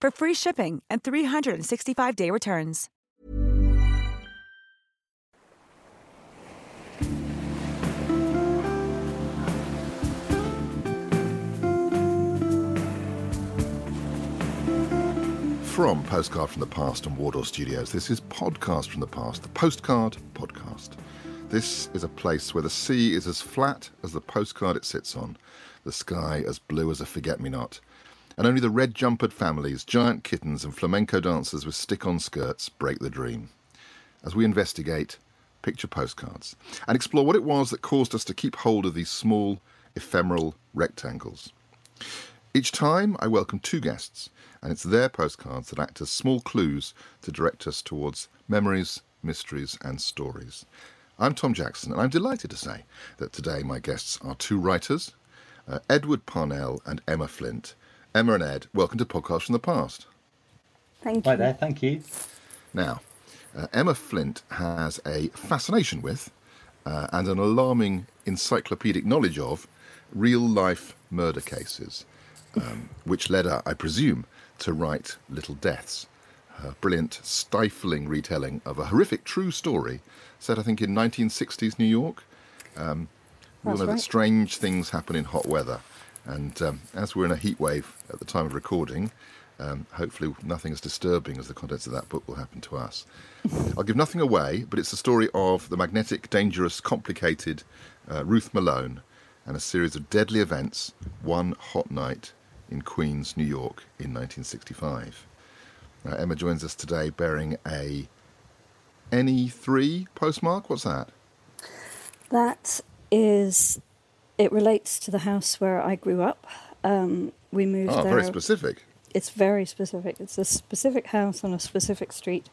for free shipping and 365-day returns. From Postcard from the Past and Wardour Studios, this is Podcast from the Past, the Postcard Podcast. This is a place where the sea is as flat as the postcard it sits on, the sky as blue as a forget me not, and only the red jumpered families, giant kittens, and flamenco dancers with stick on skirts break the dream. As we investigate, picture postcards, and explore what it was that caused us to keep hold of these small, ephemeral rectangles. Each time, I welcome two guests, and it's their postcards that act as small clues to direct us towards memories, mysteries, and stories. I'm Tom Jackson, and I'm delighted to say that today my guests are two writers, uh, Edward Parnell and Emma Flint. Emma and Ed, welcome to Podcast from the Past. Thank you. Hi there, thank you. Now, uh, Emma Flint has a fascination with uh, and an alarming encyclopedic knowledge of real life murder cases, um, which led her, I presume, to write Little Deaths, a brilliant, stifling retelling of a horrific true story set, I think, in 1960s New York. Um, we all That's know that strange things happen in hot weather, and um, as we're in a heat wave at the time of recording, um, hopefully nothing as disturbing as the contents of that book will happen to us. I'll give nothing away, but it's the story of the magnetic, dangerous, complicated uh, Ruth Malone and a series of deadly events one hot night in Queens, New York in 1965. Now, Emma joins us today bearing a NE3 postmark. What's that? That is, it relates to the house where I grew up. Um, we moved Oh, there. very specific. It's very specific. It's a specific house on a specific street.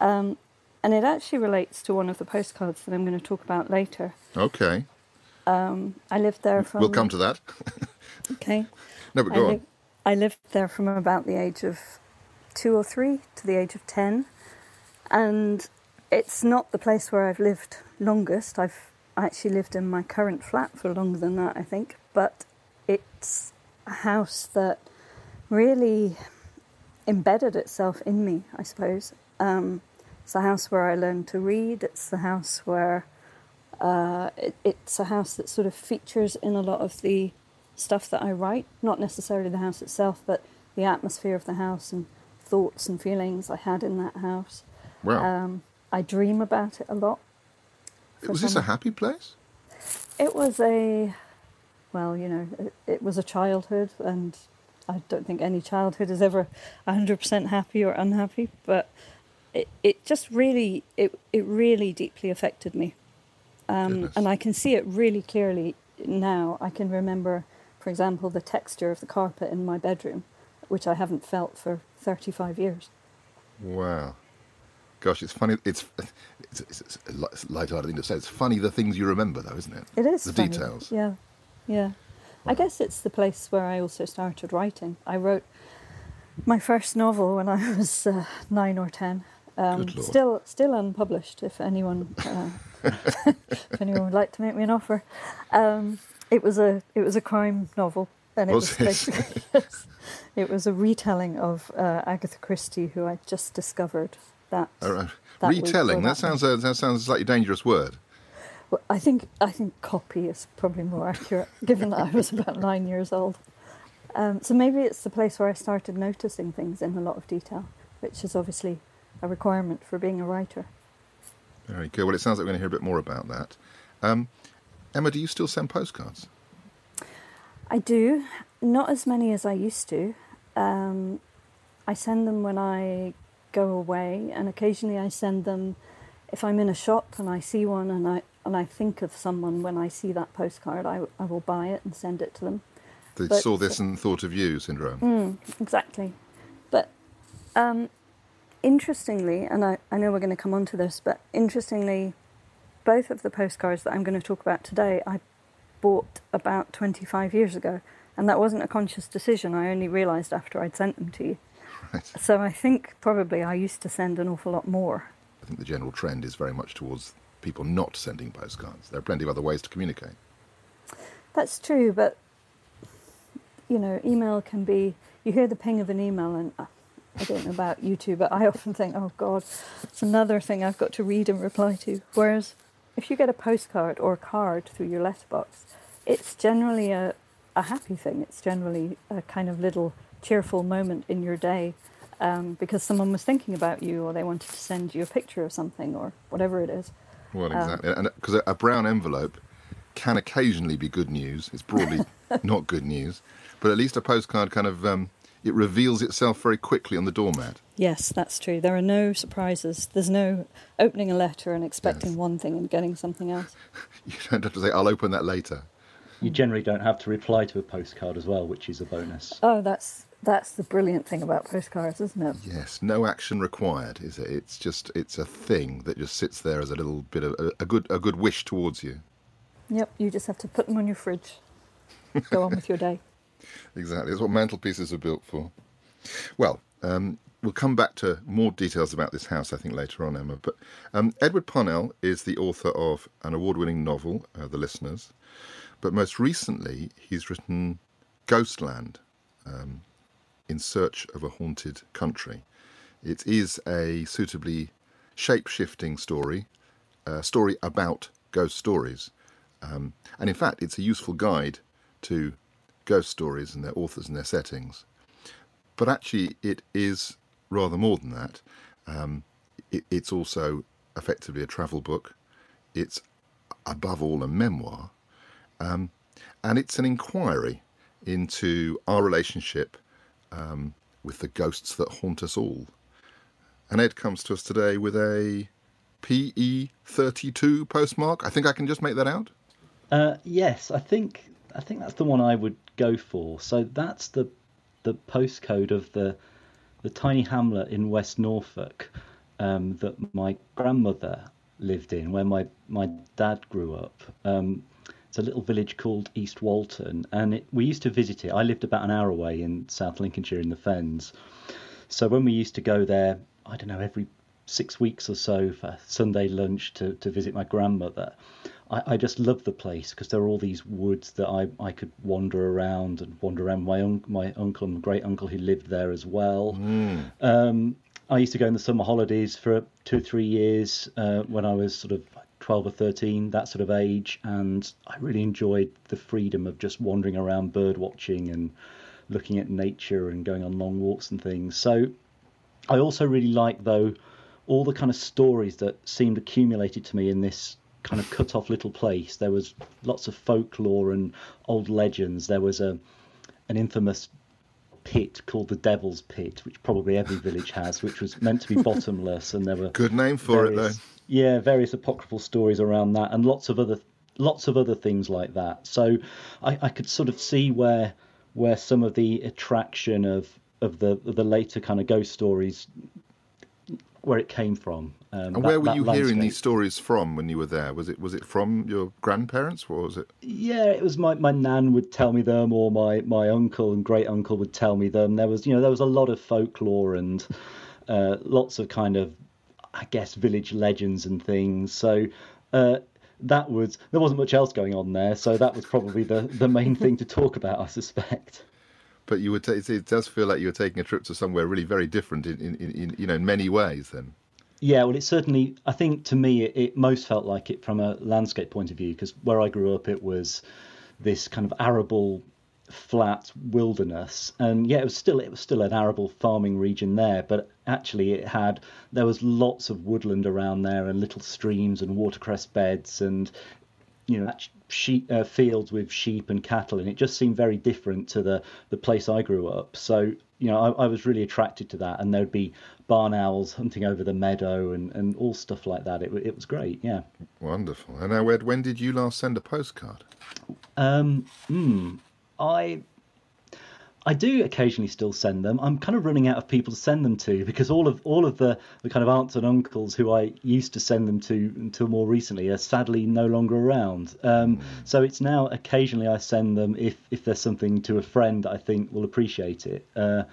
Um, and it actually relates to one of the postcards that I'm going to talk about later. Okay, I lived there from. we'll come to that. Okay. no, but I, go li- on. I lived there from about the age of two or three to the age of ten, and it's not the place where I've lived longest. I've actually lived in my current flat for longer than that, I think. But it's a house that really embedded itself in me, I suppose. Um, it's the house where I learned to read. It's the house where uh, it, it's a house that sort of features in a lot of the stuff that I write. Not necessarily the house itself, but the atmosphere of the house and thoughts and feelings I had in that house. Well, Um, I dream about it a lot. Was this a happy place? It was a, well, you know, it, it was a childhood, and I don't think any childhood is ever 100% happy or unhappy, but it, it just really, it, it really deeply affected me. Um, and I can see it really clearly now. I can remember, for example, the texture of the carpet in my bedroom, which I haven't felt for 35 years. Wow. Gosh, it's funny. It's it's, it's, it's a li- it's a light-hearted thing to say. It's funny the things you remember, though, isn't it? It is the funny. details. Yeah, yeah. I guess it's the place where I also started writing. I wrote my first novel when I was uh, nine or ten. Um, still, still unpublished. If anyone, uh, if anyone would like to make me an offer, um, it was a it was a crime novel, and it Was was, basically it was a retelling of uh, Agatha Christie, who I just discovered that. All right. that Retelling. That that sounds a, that sounds a slightly dangerous word. Well, I think I think copy is probably more accurate, given that I was about nine years old. Um, so maybe it's the place where I started noticing things in a lot of detail. which is obviously a requirement for being a writer. Very good. Well, it sounds like we're going to hear a bit more about that. Um, Emma, do you still send postcards? I do, not as many as I used to. Um, I send them when I go away, and occasionally I send them if I'm in a shop and I see one and I and I think of someone when I see that postcard. I, I will buy it and send it to them. They but, saw this and thought of you syndrome. Mm, exactly. But um, interestingly, and I, I know we're going to come on to this, but interestingly, both of the postcards that I'm going to talk about today, I bought about 25 years ago. And that wasn't a conscious decision. I only realised after I'd sent them to you. Right. So I think probably I used to send an awful lot more. I think the general trend is very much towards people not sending postcards. There are plenty of other ways to communicate. That's true, but you know, email can be. You hear the ping of an email, and uh, I don't know about you two, but I often think, oh God, it's another thing I've got to read and reply to. Whereas if you get a postcard or a card through your letterbox, it's generally a, a happy thing. It's generally a kind of little cheerful moment in your day um, because someone was thinking about you or they wanted to send you a picture of something or whatever it is. Well, exactly. Um, and because a brown envelope can occasionally be good news. It's broadly not good news, but at least a postcard kind of um, it reveals itself very quickly on the doormat. Yes, that's true. There are no surprises. There's no opening a letter and expecting yes. one thing and getting something else. you don't have to say, "I'll open that later." You generally don't have to reply to a postcard as well, which is a bonus. Oh, that's that's the brilliant thing about postcards, isn't it? Yes, no action required, is it? It's just it's a thing that just sits there as a little bit of a, a good a good wish towards you. Yep, you just have to put them on your fridge. Go on with your day. Exactly, that's what mantelpieces are built for. Well, um, we'll come back to more details about this house, I think, later on, Emma. But um, Edward Parnell is the author of an award-winning novel, uh, The Listeners. But most recently, he's written Ghostland, um, in Search of a Haunted Country. It is a suitably shape shifting story, a story about ghost stories. Um, and in fact, it's a useful guide to ghost stories and their authors and their settings. But actually, it is rather more than that. Um, it, it's also effectively a travel book. It's above all a memoir. Um, and it's an inquiry into our relationship um, with the ghosts that haunt us all. And Ed comes to us today with a PE32 postmark. I think I can just make that out. Uh, yes, I think I think that's the one I would go for. So that's the the postcode of the the tiny hamlet in West Norfolk um, that my grandmother lived in, where my my dad grew up. Um, it's a little village called East Walton, and it, we used to visit it. I lived about an hour away in South Lincolnshire in the Fens. So when we used to go there, I don't know, every six weeks or so for Sunday lunch to, to visit my grandmother, I, I just loved the place because there were all these woods that I, I could wander around and wander around. My, un- my uncle and great uncle who lived there as well. Mm. Um, I used to go in the summer holidays for two or three years uh, when I was sort of 12 or 13, that sort of age, and I really enjoyed the freedom of just wandering around bird watching and looking at nature and going on long walks and things. So I also really like, though, all the kind of stories that seemed accumulated to me in this kind of cut off little place. There was lots of folklore and old legends. There was a an infamous pit called the Devil's Pit, which probably every village has, which was meant to be bottomless, and there were good name for it though yeah, various apocryphal stories around that, and lots of other lots of other things like that. So I, I could sort of see where where some of the attraction of of the of the later kind of ghost stories where it came from. Um, and that, where were you landscape. hearing these stories from when you were there? Was it was it from your grandparents, or was it? Yeah, it was my my nan would tell me them, or my my uncle and great uncle would tell me them. There was you know there was a lot of folklore and uh, lots of kind of I guess, village legends and things. So uh, that was there wasn't much else going on there, so that was probably the the main thing to talk about, I suspect. But you would, it does feel like you were taking a trip to somewhere really very different in, in, in you know in many ways. Then. Yeah, well, it certainly. I think to me, it, it most felt like it from a landscape point of view, because where I grew up, it was this kind of arable flat wilderness and yeah it was still it was still an arable farming region there but actually it had there was lots of woodland around there and little streams and watercress beds and you know sheep uh, fields with sheep and cattle and it. Just seemed very different to the the place I grew up. So you know I, I was really attracted to that and there'd be barn owls hunting over the meadow and and all stuff like that. It, it was great yeah. Wonderful. And now Ed when did you last send a postcard? Um hmm I I do occasionally still send them. I'm kind of running out of people to send them to because all of all of the, the kind of aunts and uncles who I used to send them to until more recently are sadly no longer around. Um, mm. So it's now occasionally I send them if if there's something to a friend I think will appreciate it. Uh,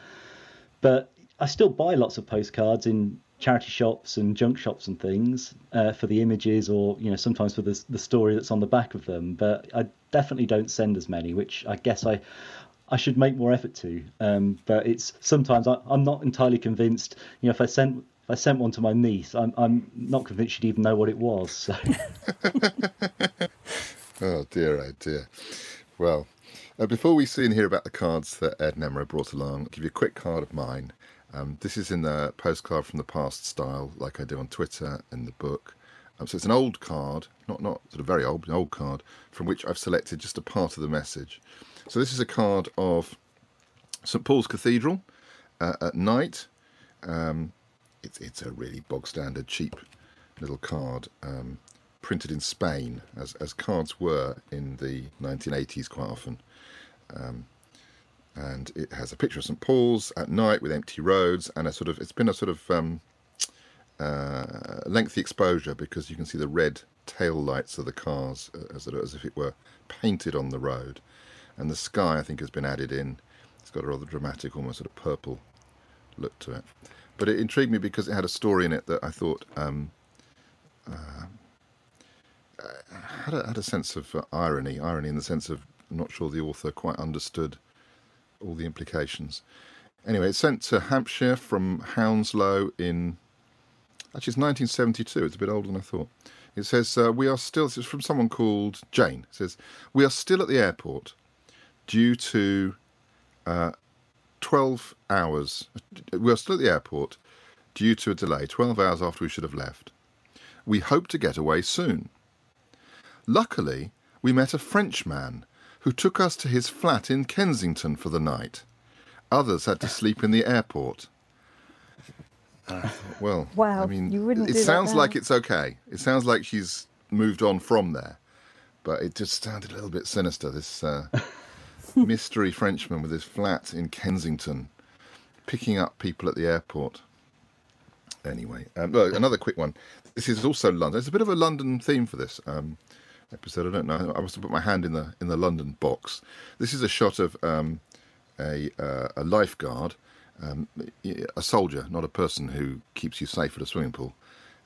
but I still buy lots of postcards in charity shops and junk shops and things uh, for the images or you know sometimes for the the story that's on the back of them. But I definitely don't send as many which I guess I I should make more effort to. Um, but it's sometimes I, am not entirely convinced you know if I sent if I sent one to my niece I'm I'm not convinced she'd even know what it was so. Oh dear oh dear. Well uh, before we see and hear about the cards that Ed and Emma brought along, I'll give you a quick card of mine. Um, this is in the postcard from the past style, like I do on Twitter in the book. Um, so it's an old card, not not sort of very old, an old card from which I've selected just a part of the message. So this is a card of St Paul's Cathedral uh, at night. Um, it's it's a really bog standard, cheap little card, um, printed in Spain, as as cards were in the 1980s quite often. And it has a picture of St Paul's at night with empty roads and a sort of it's been a sort of um, uh, lengthy exposure because you can see the red tail lights of the cars uh, as, as if it were painted on the road, and the sky I think has been added in. It's got a rather dramatic, almost sort of purple look to it. But it intrigued me because it had a story in it that I thought um, uh, had, a, had a sense of uh, irony, irony in the sense of I'm not sure the author quite understood all the implications. Anyway, it's sent to Hampshire from Hounslow in. Actually, it's 1972. It's a bit older than I thought. It says, uh, We are still. This is from someone called Jane. It says, We are still at the airport due to uh, 12 hours. We are still at the airport due to a delay, 12 hours after we should have left. We hope to get away soon. Luckily, we met a Frenchman who took us to his flat in Kensington for the night. Others had to sleep in the airport. Uh, well, wow, I mean, you wouldn't it sounds like it's okay. It sounds like she's moved on from there, but it just sounded a little bit sinister. This uh, mystery Frenchman with his flat in Kensington, picking up people at the airport. Anyway, um, another quick one. This is also London. There's a bit of a London theme for this. Um, episode. I don't know. I must have put my hand in the in the London box. This is a shot of um, a uh, a lifeguard, um, a soldier, not a person who keeps you safe at a swimming pool,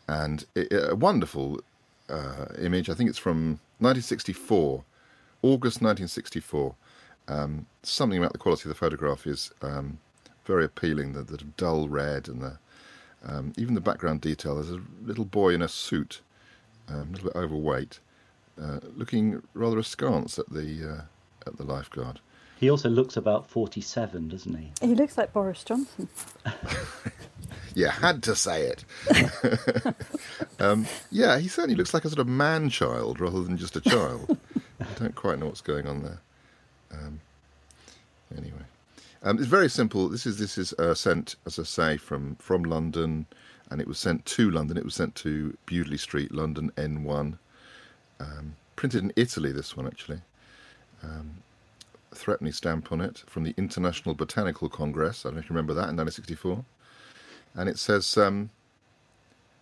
and it, a wonderful uh, image. I think it's from 1964, August 1964. Um, something about the quality of the photograph is um, very appealing. The, the dull red and the um, even the background detail. There's a little boy in a suit, um, a little bit overweight, uh, looking rather askance at the uh, at the lifeguard. He also looks about forty-seven, doesn't he? He looks like Boris Johnson. yeah, had to say it. um, yeah, he certainly looks like a sort of man child rather than just a child. I don't quite know what's going on there. Um, anyway, um, it's very simple. This is this is uh, sent, as I say, from from London, and it was sent to London. It was sent to Bewdley Street, London N1. Um, printed in Italy, this one actually. Um, threepenny stamp on it from the International Botanical Congress. I don't know if you remember that in 1964. And it says, um,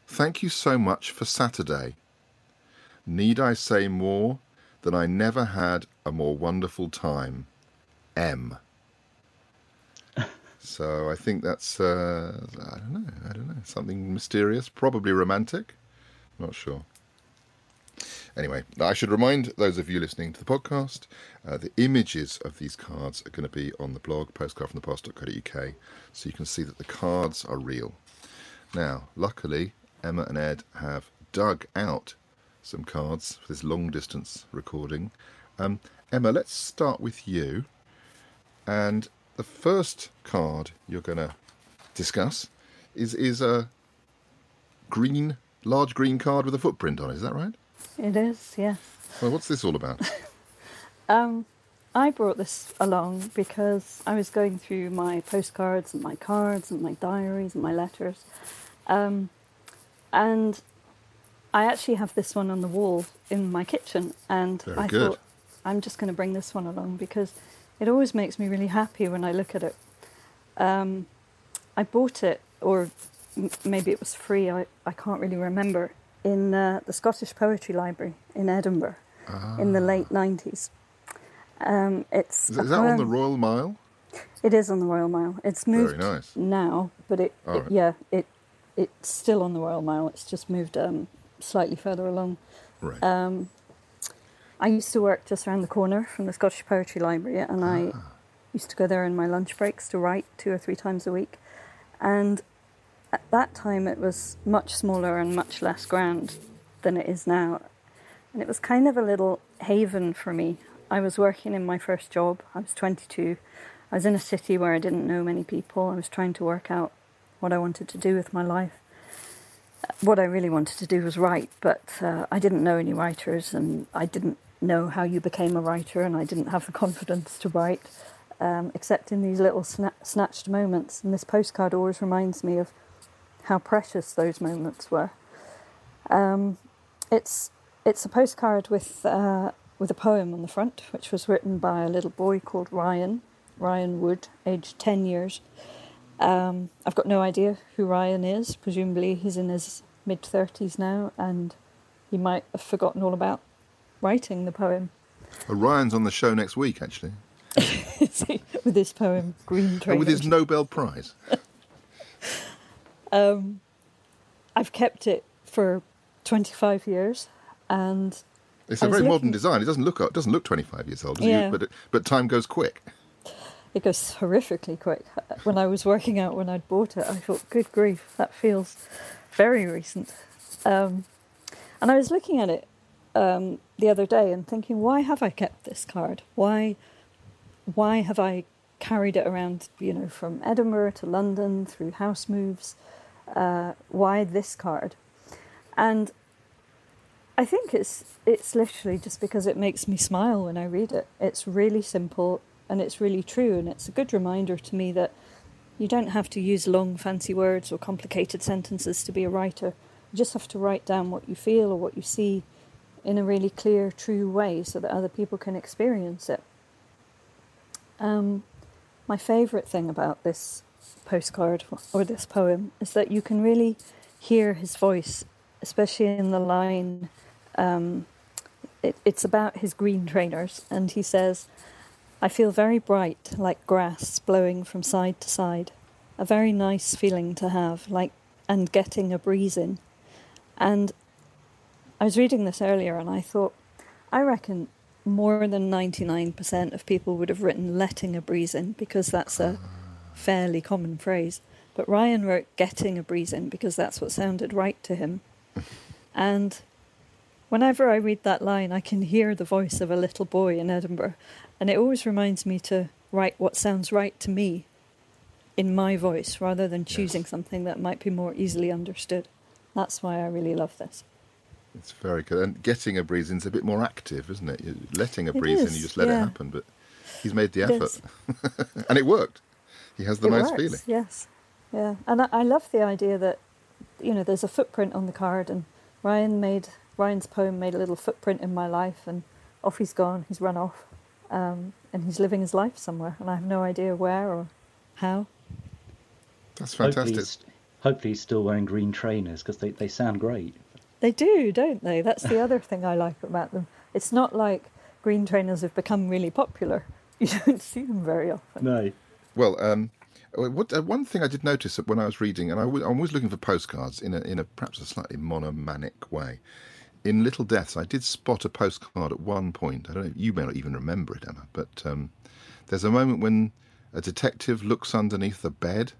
Thank you so much for Saturday. Need I say more than I never had a more wonderful time? M. so I think that's, uh, I don't know, I don't know, something mysterious, probably romantic. Not sure. Anyway, I should remind those of you listening to the podcast uh, the images of these cards are going to be on the blog, postcardfromthepast.co.uk, so you can see that the cards are real. Now, luckily, Emma and Ed have dug out some cards for this long distance recording. Um, Emma, let's start with you. And the first card you're going to discuss is is a green, large green card with a footprint on it. Is that right? It is, yes. Well, what's this all about? Um, I brought this along because I was going through my postcards and my cards and my diaries and my letters. Um, and I actually have this one on the wall in my kitchen. And Very I good. thought, I'm just going to bring this one along because it always makes me really happy when I look at it. Um, I bought it, or m- maybe it was free, I, I can't really remember, in uh, the Scottish Poetry Library in Edinburgh in the late 90s. Um, it's Is, is that on the Royal Mile? It is on the Royal Mile. It's moved nice. now, but it, it- right. yeah, it it's still on the Royal Mile. It's just moved um, slightly further along. Right. Um, I used to work just around the corner from the Scottish Poetry Library, and I Ah. used to go there in my lunch breaks to write two or three times a week. And at that time, it was much smaller and much less grand than it is now. And it was kind of a little haven for me. I was working in my first job. I was 22. I was in a city where I didn't know many people. I was trying to work out what I wanted to do with my life. What I really wanted to do was write, but uh, I didn't know any writers and I didn't know how you became a writer and I didn't have the confidence to write, um, except in these little sna- snatched moments. And this postcard always reminds me of how precious those moments were. Um, it's it's a postcard with uh, with a poem on the front, which was written by a little boy called Ryan Ryan Wood, aged ten years. Um, I've got no idea who Ryan is. Presumably, he's in his mid thirties now, and he might have forgotten all about writing the poem. Orion's on the show next week, actually, with his poem Green and Train. with his Nobel Prize. Um, I've kept it for 25 years, and It's a very modern design. It doesn't look it doesn't look 25 years old, does Yeah. it? But it, but time goes quick. it goes horrifically quick. When I was working out when I'd bought it, I thought, good grief, that feels very recent. Um, and I was looking at it um, the other day and thinking, why have I kept this card? Why, why have I carried it around, you know, from Edinburgh to London through house moves? Uh, why this card? And I think it's it's literally just because it makes me smile when I read it. It's really simple and it's really true and it's a good reminder to me that you don't have to use long fancy words or complicated sentences to be a writer. You just have to write down what you feel or what you see in a really clear, true way so that other people can experience it. Um, my favourite thing about this postcard or this poem is that you can really hear his voice, especially in the line. Um, it, it's about his green trainers, and he says, I feel very bright, like grass blowing from side to side. A very nice feeling to have, like, and getting a breeze in. And I was reading this earlier and I thought, I reckon more than 99% of people would have written letting a breeze in because that's a fairly common phrase. But Ryan wrote getting a breeze in because that's what sounded right to him. And whenever I read that line, I can hear the voice of a little boy in Edinburgh. And it always reminds me to write what sounds right to me in my voice rather than choosing something that might be more easily understood. That's why I really love this. It's very good. And getting a breeze in is a bit more active, isn't it? You're letting a breeze in, you just let it happen. But he's made the It effort, and it worked. He has the it nice works, feeling. Yes, yeah, and I, I love the idea that you know there's a footprint on the card, and Ryan made Ryan's poem made a little footprint in my life, and off he's gone. He's run off, um, and he's living his life somewhere, and I have no idea where or how. That's Hopefully, fantastic. he's, hopefully he's still wearing green trainers because they, they sound great. They do, don't they? That's the other thing I like about them. It's not like green trainers have become really popular. You don't see them very often. No. Well, um, what, uh, one thing I did notice when I was reading, and I w- I'm always looking for postcards in a, in a perhaps a slightly monomanic way. In Little Deaths, I did spot a postcard at one point. I don't know, you may not even remember it, Emma, but um, there's a moment when a detective looks underneath the bed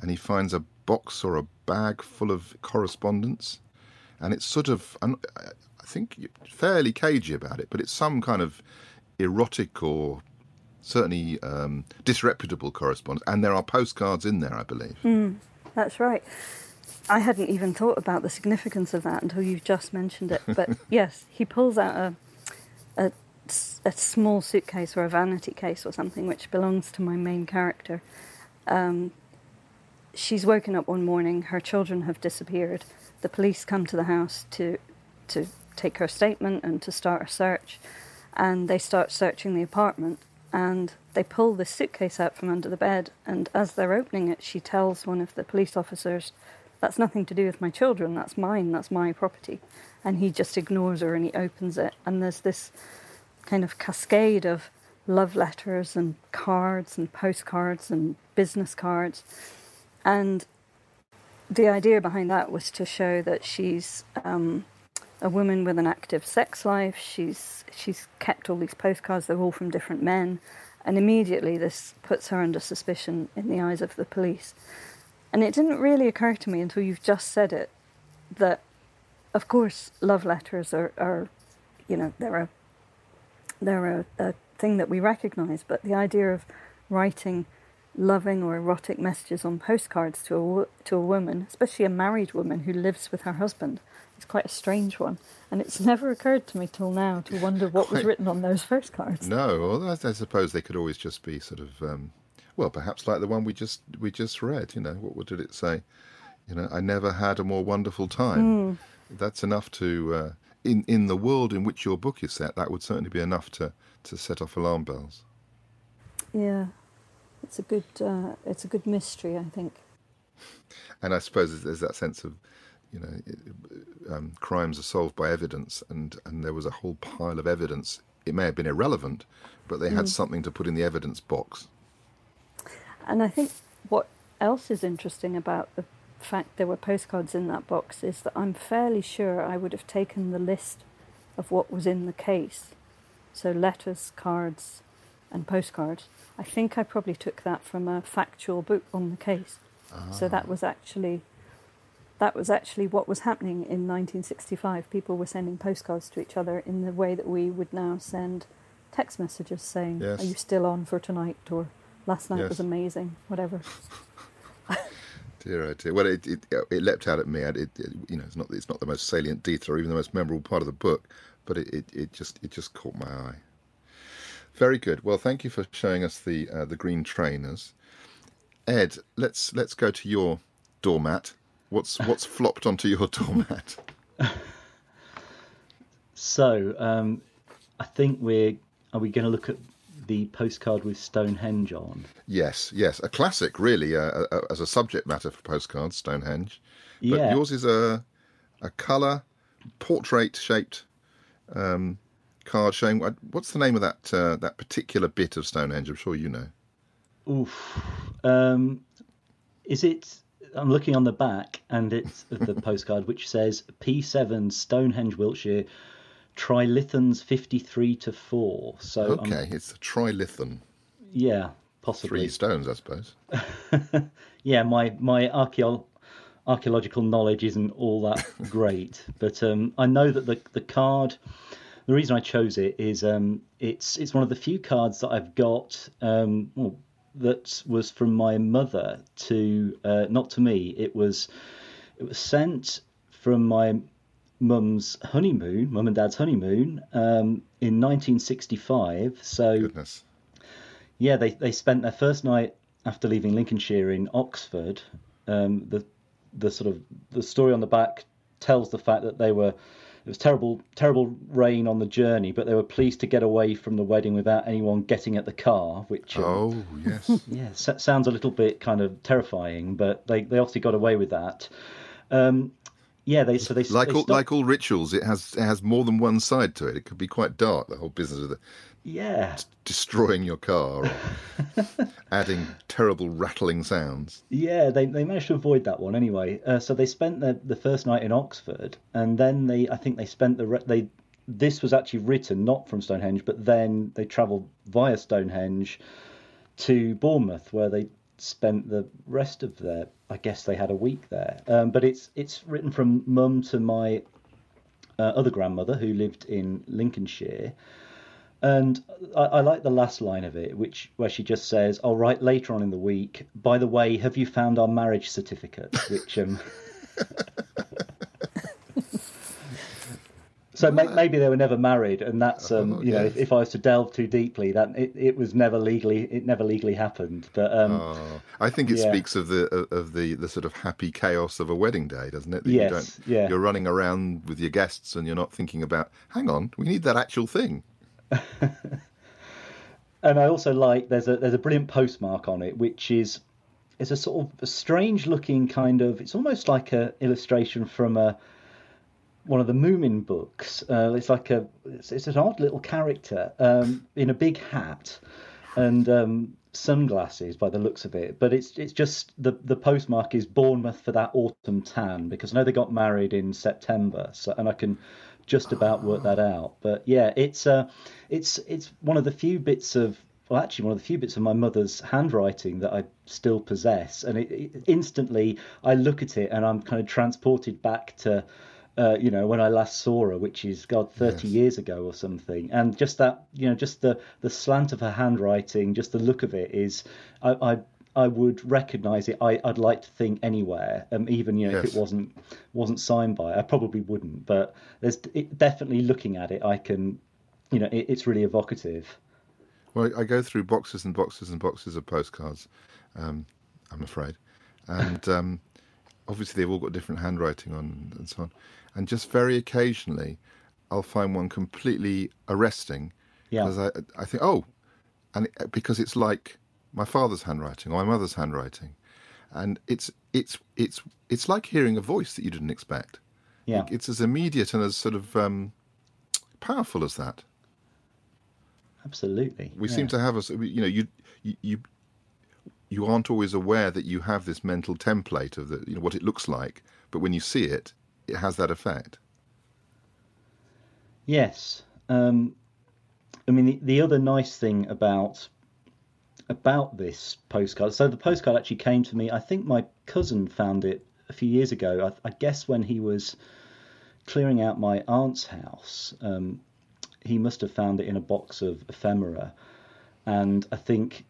and he finds a box or a bag full of correspondence. And it's sort of, I think, fairly cagey about it, but it's some kind of erotic or certainly um, disreputable correspondence, and there are postcards in there, I believe. That's right. I hadn't even thought about the significance of that until you've just mentioned it. But yes, he pulls out a a small suitcase or a vanity case or something which belongs to my main character. Um, she's woken up one morning, her children have disappeared. The police come to the house to, to take her statement and to start a search. And they start searching the apartment and they pull this suitcase out from under the bed. And as they're opening it, she tells one of the police officers, That's nothing to do with my children, that's mine, that's my property. And he just ignores her and he opens it. And there's this kind of cascade of love letters and cards and postcards and business cards. And the idea behind that was to show that she's um, a woman with an active sex life. She's she's kept all these postcards. They're all from different men, and immediately this puts her under suspicion in the eyes of the police. And it didn't really occur to me until you've just said it that, of course, love letters are, are you know, they're a they're a, a thing that we recognise. But the idea of writing loving or erotic messages on postcards to a wo- to a woman, especially a married woman who lives with her husband, is quite a strange one. And it's never occurred to me till now to wonder what was written on those postcards. No, well, I, I suppose they could always just be sort of, um, well, perhaps like the one we just we just read. You know, what, what did it say? You know, I never had a more wonderful time. That's enough to, uh, in in the world in which your book is set, that would certainly be enough to to set off alarm bells. Yeah, it's a good uh, it's a good mystery, I think. And I suppose there's- that sense of, you know, it, um, crimes are solved by evidence, and and there was a whole pile of evidence. It may have been irrelevant, but they had something to put in the evidence box. And I think what else is interesting about the fact there were postcards in that box is that I'm fairly sure I would have taken the list of what was in the case. So letters, cards, and postcards. I think I probably took that from a factual book on the case. So that ah. was actually that was actually what was happening in 1965. People were sending postcards to each other in the way that we would now send text messages saying, Yes. "Are you still on for tonight?" or "Last night Yes. was amazing," whatever. Dear, oh dear. Well, it, it it leapt out at me. It, it you know it's not it's not the most salient detail or even the most memorable part of the book, but it, it, it just it just caught my eye. Very good. Well, thank you for showing us the uh, the green trainers. Ed, let's let's go to your doormat. What's what's flopped onto your doormat? So, um, I think we're are we going to look at the postcard with Stonehenge on? Yes, yes, a classic, really, uh, uh, as a subject matter for postcards, Stonehenge. But Yeah. yours is a a colour portrait shaped um, card showing what- what's the name of that uh, that particular bit of Stonehenge? I'm sure you know. Oof. Um, is it? I'm looking on the back, and it's the postcard which says P7 Stonehenge, Wiltshire, Trilithons 53 to four. So, I'm- Okay, it's a trilithon, yeah, possibly. three stones, I suppose. yeah, my my archaeo- archaeological knowledge isn't all that great, but um, I know that the the card. The reason I chose it is um, it's it's one of the few cards that I've got um, well, that was from my mother to uh, not to me. It was it was sent from my mum's honeymoon, mum and dad's honeymoon, um, in 1965. So Goodness. yeah, they, they spent their first night after leaving Lincolnshire in Oxford. Um, the the sort of the story on the back tells the fact that they were it was terrible terrible rain on the journey, but they were pleased to get away from the wedding without anyone getting at the car, which um, Oh yes, yeah sounds a little bit kind of terrifying, but they, they obviously got away with that. Um, yeah, they so they like they all stopped- like all rituals, it has it has more than one side to it. It could be quite dark. The whole business of the yeah destroying your car or adding terrible rattling sounds. Yeah, they, they managed to avoid that one anyway. Uh, so they spent the the first night in Oxford, and then they I think they spent the re- they this was actually written not from Stonehenge, but then they travelled via Stonehenge to Bournemouth, where they spent the rest of their I guess they had a week there. Um, but it's it's written from mum to my uh, other grandmother who lived in Lincolnshire. And I, I, like the last line of it, which where she just says, "I'll write later on in the week. By the way, have you found our marriage certificate?" Which um, So maybe they were never married, and that's um, oh, you know, if, if, I was to delve too deeply, that it, it was never legally it never legally happened. But um, oh, I think it yeah. speaks of the of the the sort of happy chaos of a wedding day, doesn't it? That yes, you yeah. You're running around with your guests, and you're not thinking about, hang on, we need that actual thing. and I also like there's a there's a brilliant postmark on it, which is is a sort of a strange looking kind of it's almost like a illustration from a one of the Moomin books. Uh, it's like a it's, it's, an odd little character um, in a big hat and um, sunglasses by the looks of it. But it's it's just the the postmark is Bournemouth for that autumn tan because I know they got married in September, so and I can just about work that out. But yeah, it's uh, it's it's one of the few bits of well, actually, one of the few bits of my mother's handwriting that I still possess, and it, it, instantly I look at it and I'm kind of transported back to uh, you know, when I last saw her, which is God, thirty yes. years ago or something, and just that, you know, just the the slant of her handwriting, just the look of it is, I I, I would recognise it. I, would like to think anywhere, um, even you know, yes. if it wasn't wasn't signed by, I probably wouldn't. But there's it, definitely looking at it, I can, you know, it, it's really evocative. Well, I go through boxes and boxes and boxes of postcards. Um, I'm afraid, and um, obviously they've all got different handwriting on and so on and just very occasionally, I'll find one completely arresting. Yeah. Because I, I think, oh, and because it's like my father's handwriting or my mother's handwriting, and it's it's it's it's like hearing a voice that you didn't expect. Yeah. It's as immediate and as sort of um, powerful as that. Absolutely. We yeah. seem to have a, you know, you you you aren't always aware that you have this mental template of the, you know, what it looks like, but when you see it, it has that effect. Yes, um, I mean the, the other nice thing about about this postcard. So the postcard actually came to me. I think my cousin found it a few years ago. I, I guess when he was clearing out my aunt's house, um, he must have found it in a box of ephemera, and I think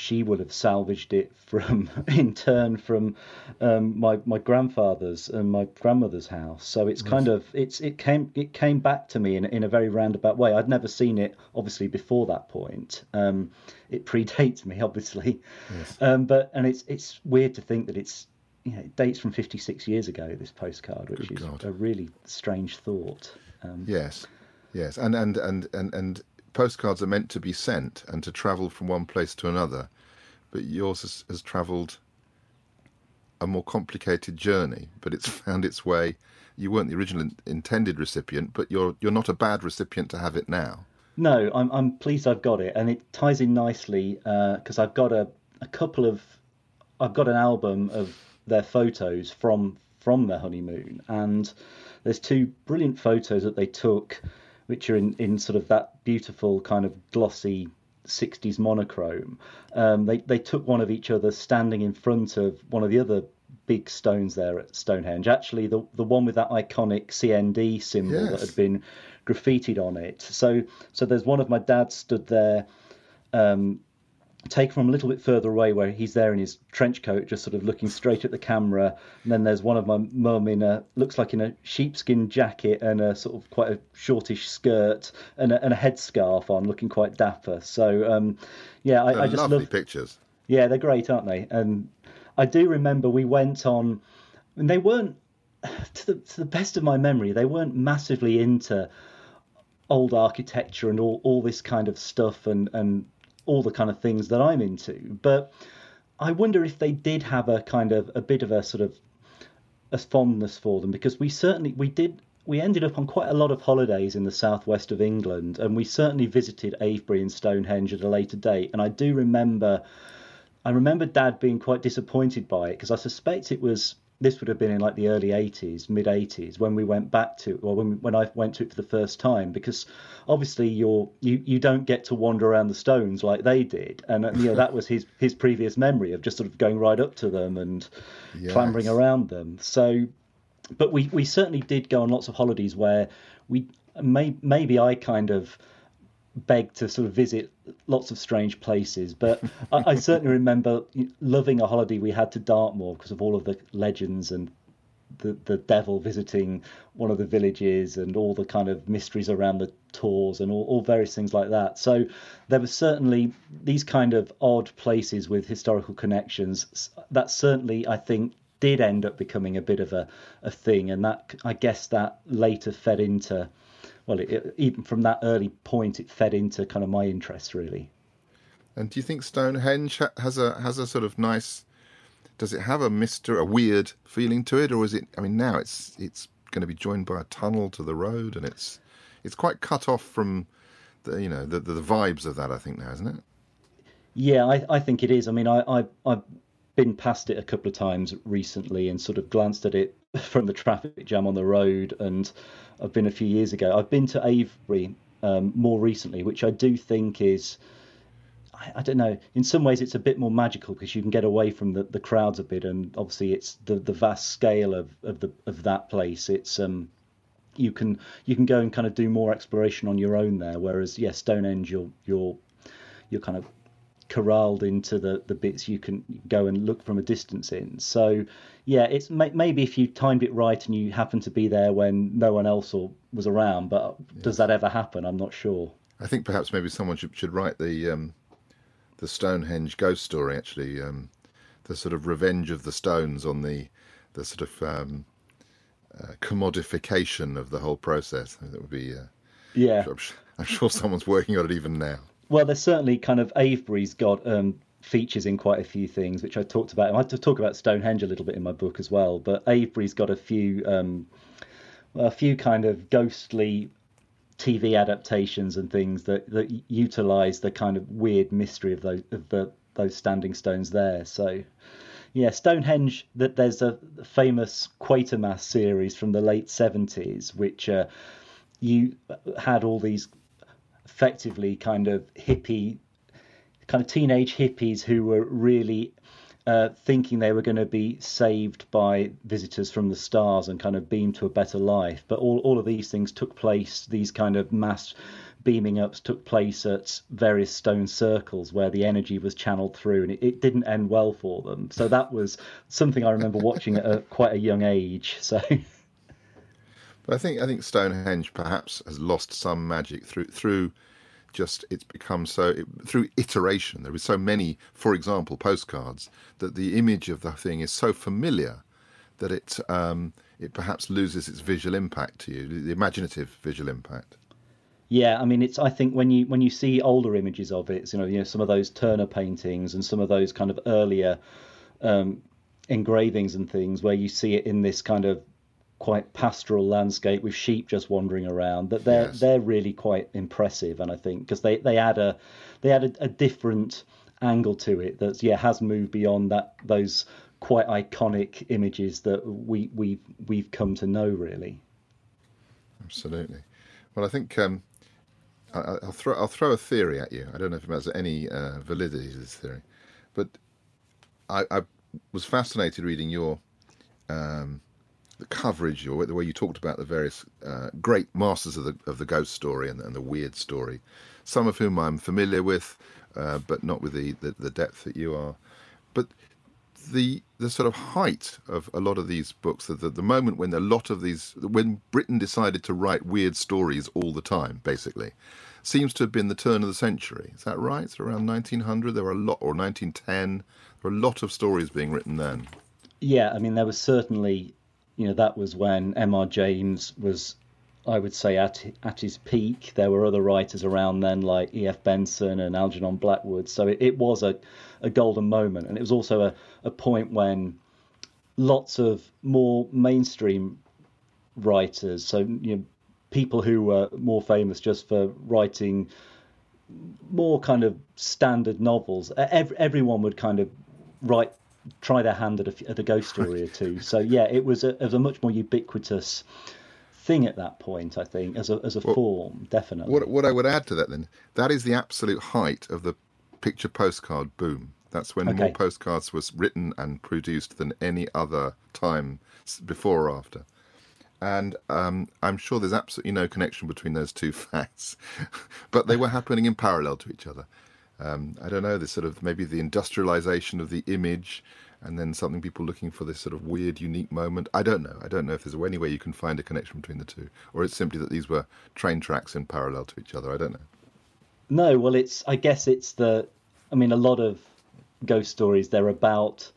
she would have salvaged it from in turn from um, my my grandfather's and my grandmother's house. So it's kind of it's it came it came back to me in in a very roundabout way. I'd never seen it obviously before that point. Um, it predates me obviously, yes. um, but and it's it's weird to think that it's you know, it dates from 56 years ago. This postcard, which Good is God. a really strange thought. Um, yes, yes, and and and and and postcards are meant to be sent and to travel from one place to another, but yours has, has travelled a more complicated journey, but it's found its way. You weren't the original intended recipient, but you're you're not a bad recipient to have it now. No, I'm I'm pleased I've got it, and it ties in nicely because uh, I've got a a couple of I've got an album of their photos from from their honeymoon, and there's two brilliant photos that they took which are in, in sort of that beautiful kind of glossy 60s monochrome. Um, they, they took one of each other standing in front of one of the other big stones there at Stonehenge. Actually, the the one with that iconic CND symbol yes. that had been graffitied on it. So so there's one of my dad stood there um, take from a little bit further away where he's there in his trench coat just sort of looking straight at the camera. And then there's one of my mum in a looks like in a sheepskin jacket and a sort of quite a shortish skirt and a, and a headscarf on looking quite dapper. So um, yeah I, I, just lovely love pictures. Yeah they're great aren't they? And I do remember we went on and they weren't to the, to the best of my memory they weren't massively into old architecture and all, all this kind of stuff and, and all the kind of things that I'm into. But I wonder if they did have a kind of a bit of a sort of a fondness for them because we certainly we did we ended up on quite a lot of holidays in the southwest of England and we certainly visited Avebury and Stonehenge at a later date and I do remember I remember dad being quite disappointed by it because I suspect it was this would have been in like the early 80s, mid 80s when we went back to, or when when I went to it for the first time, because obviously you're you you don't get to wander around the stones like they did, and you know that was his his previous memory of just sort of going right up to them and yes. clambering around them. So, but we we certainly did go on lots of holidays where we may, maybe I kind of begged to sort of visit lots of strange places. But I, I, certainly remember loving a holiday we had to Dartmoor because of all of the legends and the, the devil visiting one of the villages and all the kind of mysteries around the tors and all, all various things like that. So there were certainly these kind of odd places with historical connections. That certainly, I think, did end up becoming a bit of a, a thing. And that, I guess, that later fed into well, it, even from that early point, it fed into kind of my interests really. And do you think Stonehenge has a has a sort of nice? Does it have a mister a weird feeling to it, or is it? I mean, now it's it's going to be joined by a tunnel to the road, and it's it's quite cut off from the you know the the, the vibes of that. I think now, isn't it? Yeah, I, I think it is. I mean, I, I I've been past it a couple of times recently and sort of glanced at it from the traffic jam on the road and I've been a few years ago. I've been to Avebury um, more recently, which I do think is. I, I, don't know. In some ways, it's a bit more magical because you can get away from the, the crowds a bit, and obviously, it's the, the vast scale of, of the of that place. It's um, you can you can go and kind of do more exploration on your own there. Whereas, yes, yeah, Stonehenge, you're you're you're kind of corralled into the the bits you can go and look from a distance in. So yeah, it's maybe if you timed it right and you happen to be there when no one else or was around. But yes. does that ever happen? I'm not sure. I think perhaps maybe someone should, should write the um, the Stonehenge ghost story. Actually, um, the sort of revenge of the stones on the the sort of um, uh, commodification of the whole process. That would be. Uh, yeah, I'm, I'm sure someone's working on it even now. Well, there's certainly kind of Avebury's got um, features in quite a few things, which I talked about. I talk about Stonehenge a little bit in my book as well. But Avebury's got a few, um, a few kind of ghostly TV adaptations and things that that utilise the kind of weird mystery of those of the those standing stones there. So. Yeah, Stonehenge. That there's a famous Quatermass series from the late seventies, which uh, you had all these effectively kind of hippie, kind of teenage hippies who were really uh, thinking they were going to be saved by visitors from the stars and kind of beamed to a better life. But all, all of these things took place, these kind of mass beaming ups took place at various stone circles where the energy was channeled through and it, it didn't end well for them. So that was something I remember watching at a, quite a young age. So. But I think I think Stonehenge perhaps has lost some magic through through just it's become so through iteration. There are so many, for example, postcards that the image of the thing is so familiar that it um, it perhaps loses its visual impact to you, the imaginative visual impact. Yeah, I mean, it's. I think when you when you see older images of it, you know, you know, some of those Turner paintings and some of those kind of earlier um, engravings and things, where you see it in this kind of quite pastoral landscape with sheep just wandering around that they're yes. they're really quite impressive and I think because they they add a they add a, a, different angle to it that yeah has moved beyond that those quite iconic images that we we we've come to know really. Absolutely. Well I think um, I, will throw I'll throw a theory at you. I don't know if it has any uh, validity to this theory. But I, I was fascinated reading your um, the coverage or the way you talked about the various uh, great masters of the of the ghost story and, and, the weird story, some of whom I'm familiar with, uh, but not with the, the, the depth that you are. But the the sort of height of a lot of these books, the, the, the moment when a lot of these, when Britain decided to write weird stories all the time, basically, seems to have been the turn of the century. Is that right? Around 1900. There were a lot, or 1910. There were a lot of stories being written then. Yeah, I mean, there was certainly you know that was when M.R. James was, I would say, at at his peak. There were other writers around then like E.F. Benson and Algernon Blackwood. So it, it was a, a golden moment, and it was also a, a point when lots of more mainstream writers, so you know, people who were more famous just for writing more kind of standard novels. Every, everyone would kind of write try their hand at a, at a ghost story or two. So yeah, it was a, it was a much more ubiquitous thing at that point. I think as a as a well, form, definitely. What what I would add to that then, that is the absolute height of the picture postcard boom. That's when okay. more postcards was written and produced than any other time before or after. and um, I'm sure there's absolutely no connection between those two facts, but they were happening in parallel to each other. Um, I don't know, this sort of maybe the industrialization of the image and then something people looking for this sort of weird, unique moment. I don't know. I don't know if there's any way you can find a connection between the two, or it's simply that these were train tracks in parallel to each other. I don't know. No, well, it's. I guess it's the. I mean, a lot of ghost stories they're about.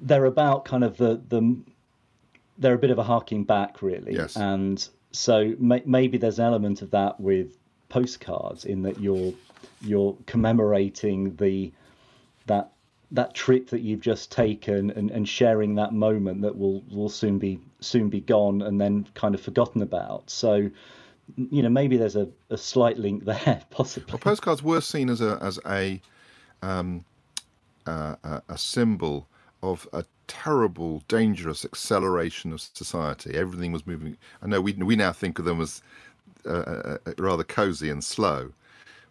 They're about kind of the the. They're a bit of a harking back, really. Yes. And so may, maybe there's an element of that with postcards in that you're you're commemorating the that that trip that you've just taken and, and sharing that moment that will will soon be soon be gone and then kind of forgotten about. So you know maybe there's a, a slight link there possibly. Well, postcards were seen as a as a um, uh, a symbol of a terrible, dangerous acceleration of society. Everything was moving. I know we we now think of them as uh, uh, uh rather cosy and slow,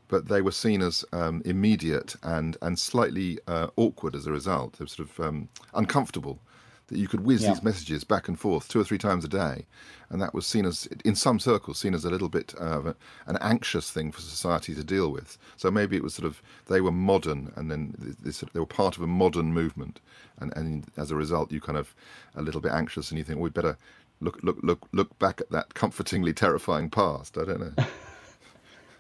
but they were seen as um, immediate and and slightly uh, awkward as a result. They were sort of um, uncomfortable that you could whiz yeah. these messages back and forth two or three times a day, and that was seen as, in some circles, seen as a little bit of a, an anxious thing for society to deal with. So maybe it was sort of they were modern, and then this, they were part of a modern movement, and, and as a result, you kind of a little bit anxious, and you think, well, we'd better look look look look back at that comfortingly terrifying past. I don't know.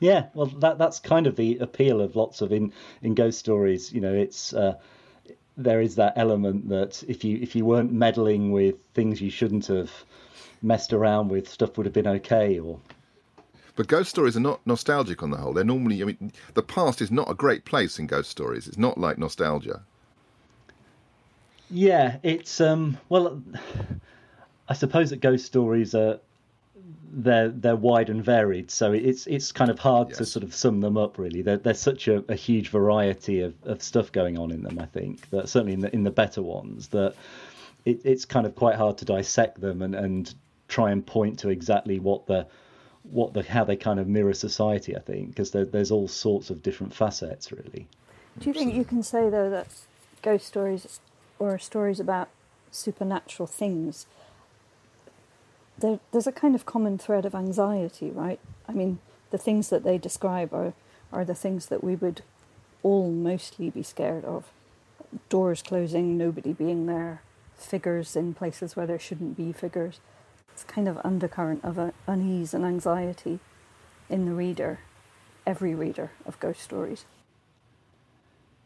Yeah, well, that that's kind of the appeal of lots of in in ghost stories. You know, it's uh, there is that element that if you if you weren't meddling with things you shouldn't have messed around with, stuff would have been okay. Or but ghost stories are not nostalgic on the whole. They're normally, I mean, the past is not a great place in ghost stories. It's not like nostalgia. Yeah, it's um well I suppose that ghost stories are they're they're wide and varied, so it's it's kind of hard yes. to sort of sum them up. Really, there, there's such a, a, huge variety of, of stuff going on in them. I think that certainly in the in the better ones that it, it's kind of quite hard to dissect them and, and try and point to exactly what the what the how they kind of mirror society. I think because there, there's all sorts of different facets. Really. Do you think you can say though that ghost stories or stories about supernatural things there, there's a kind of common thread of anxiety, right? I mean, the things that they describe are, are the things that we would all mostly be scared of doors closing, nobody being there, figures in places where there shouldn't be figures. It's kind of undercurrent of a, unease and anxiety in the reader, every reader of ghost stories.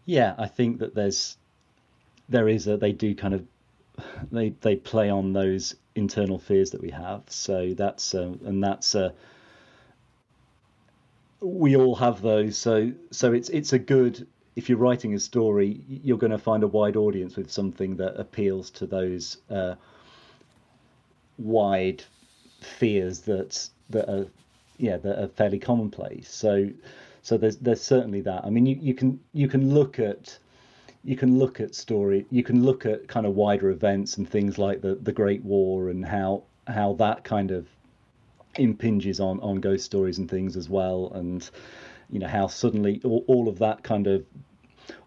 Yeah, I think that there's there is a they do kind of they they play on those internal fears that we have. So that's uh, and that's uh, we all have those. So so it's it's a good if you're writing a story, you're going to find a wide audience with something that appeals to those uh, wide fears that that are yeah that are fairly commonplace. So so there's there's certainly that. I mean, you, you can you can look at you can look at story, you can look at kind of wider events and things like the the Great War and how how that kind of impinges on on ghost stories and things as well, and you know how suddenly all, all of that kind of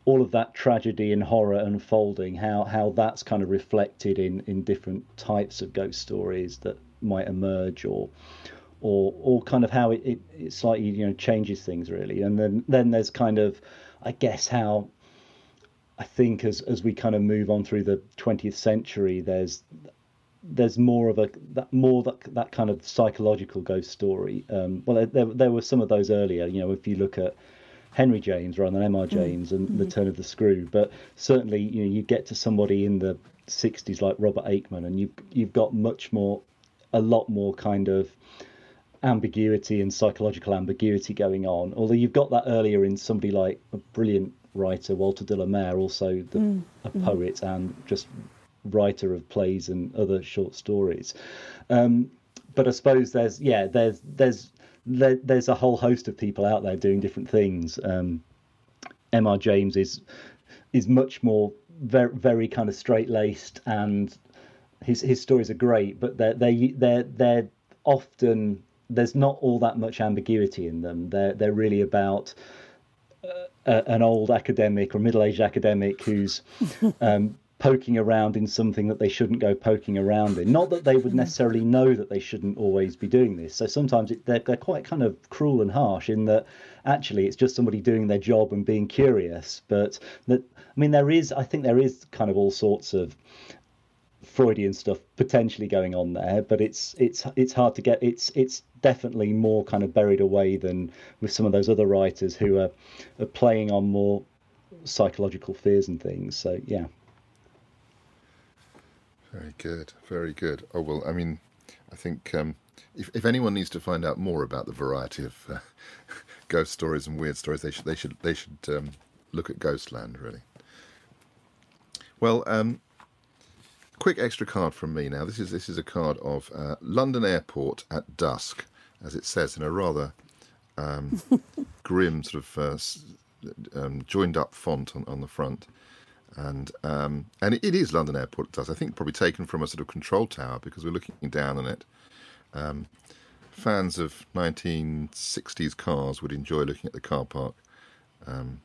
all of that tragedy and horror unfolding, how how that's kind of reflected in in different types of ghost stories that might emerge or or or kind of how it, it, it slightly you know changes things really. And then then there's kind of I guess how I think as as we kind of move on through the 20th century, there's there's more of a that more that that kind of psychological ghost story. Um, well, there there were some of those earlier. You know, if you look at Henry James rather than M.R. Mm. James and mm-hmm. the Turn of the Screw, but certainly you know you get to somebody in the 60s like Robert Aickman, and you've you've got much more, a lot more kind of ambiguity and psychological ambiguity going on. Although you've got that earlier in somebody like a brilliant writer Walter de la Mare, also the, mm. a mm. poet mm. and just writer of plays and other short stories. Um, but I suppose there's yeah there's there's there, there's a whole host of people out there doing different things. Um, M.R. James is is much more very very kind of straight laced and his his stories are great, but they're they they're they're often there's not all that much ambiguity in them. They're they're really about an old academic or middle-aged academic who's um, poking around in something that they shouldn't go poking around in. Not that they would necessarily know that they shouldn't always be doing this. So sometimes it, they're, they're quite kind of cruel and harsh in that actually it's just somebody doing their job and being curious. But that, I mean, there is, I think there is kind of all sorts of Freudian stuff potentially going on there, but it's it's it's hard to get. It's it's definitely more kind of buried away than with some of those other writers who are, are playing on more psychological fears and things. So yeah. Very good, very good. Oh well, I mean, I think um, if if anyone needs to find out more about the variety of uh, ghost stories and weird stories, they should they should they should um, look at Ghostland really. Well, um, quick extra card from me now. This is this is a card of uh, London Airport at dusk, as it says in a rather um, grim sort of uh, um, joined up font on, on the front and um, and it is London Airport. It does I think probably taken from a sort of control tower because we're looking down on it. Um, fans of 1960s cars would enjoy looking at the car park. Um,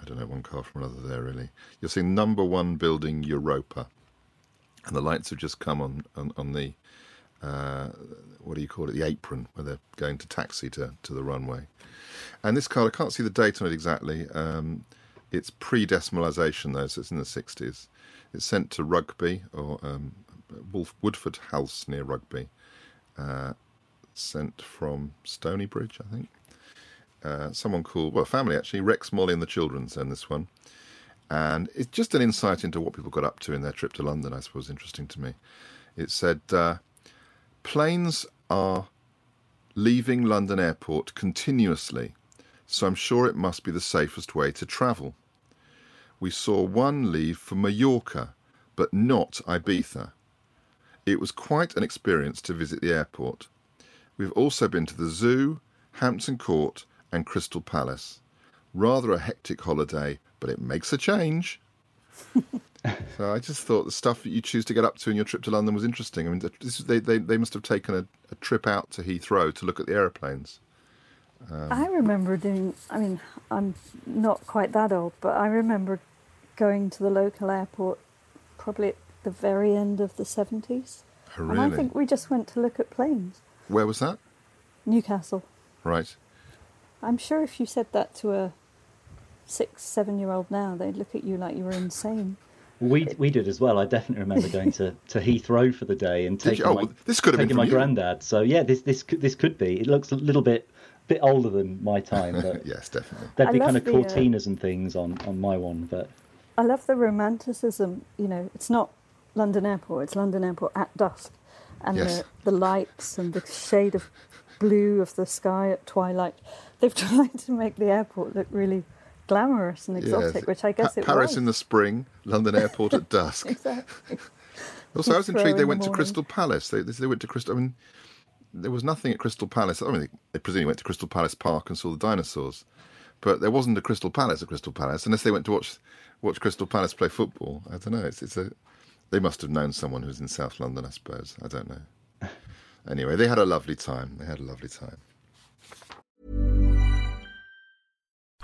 I don't know one car from another there really. You'll see number one building Europa, and the lights have just come on on, on the uh, what do you call it? The apron where they're going to taxi to to the runway. And this car, I can't see the date on it exactly. Um, it's pre-decimalisation though, so it's in the 60s. It's sent to Rugby or um, Wolf Woodford House near Rugby. Uh, sent from Stonybridge, I think. Uh, someone called, well, family actually, Rex, Molly, and the children send this one. And it's just an insight into what people got up to in their trip to London, I suppose, interesting to me. It said, uh, planes are leaving London Airport continuously, so I'm sure it must be the safest way to travel we saw one leave for Mallorca, but not Ibiza. It was quite an experience to visit the airport. We've also been to the zoo, Hampton Court, and Crystal Palace. Rather a hectic holiday, but it makes a change. so I just thought the stuff that you choose to get up to in your trip to London was interesting. I mean, this, they, they, they must have taken a, a trip out to Heathrow to look at the aeroplanes. Um, I remember doing, I mean, I'm not quite that old, but I remember going to the local airport probably at the very end of the 70s. Oh, really? And I think we just went to look at planes. Where was that? Newcastle. Right. I'm sure if you said that to a six, seven year old now, they'd look at you like you were insane. We we did as well. I definitely remember going to, to Heathrow for the day and taking oh, my, this could have taking been my granddad. So yeah, this this could, this could be. It looks a little bit bit older than my time, but yes, definitely. There'd be kind of the, Cortinas uh, and things on, on my one, but I love the romanticism. You know, it's not London Airport; it's London Airport at dusk, and yes. the, the lights and the shade of blue of the sky at twilight. They've tried to make the airport look really glamorous and exotic, yes. which I guess pa- it Paris was. in the spring, London Airport at dusk. exactly. also, I was intrigued. They in went the to. Crystal Palace. They, they went to Crystal. I mean, there was nothing at Crystal Palace. I mean, they, they presumably went to Crystal Palace Park and saw the dinosaurs, but there wasn't a Crystal Palace at Crystal Palace unless they went to watch watch Crystal Palace play football. I don't know. It's, it's a. They must have known someone who's in South London, I suppose. I don't know. Anyway, they had a lovely time. They had a lovely time.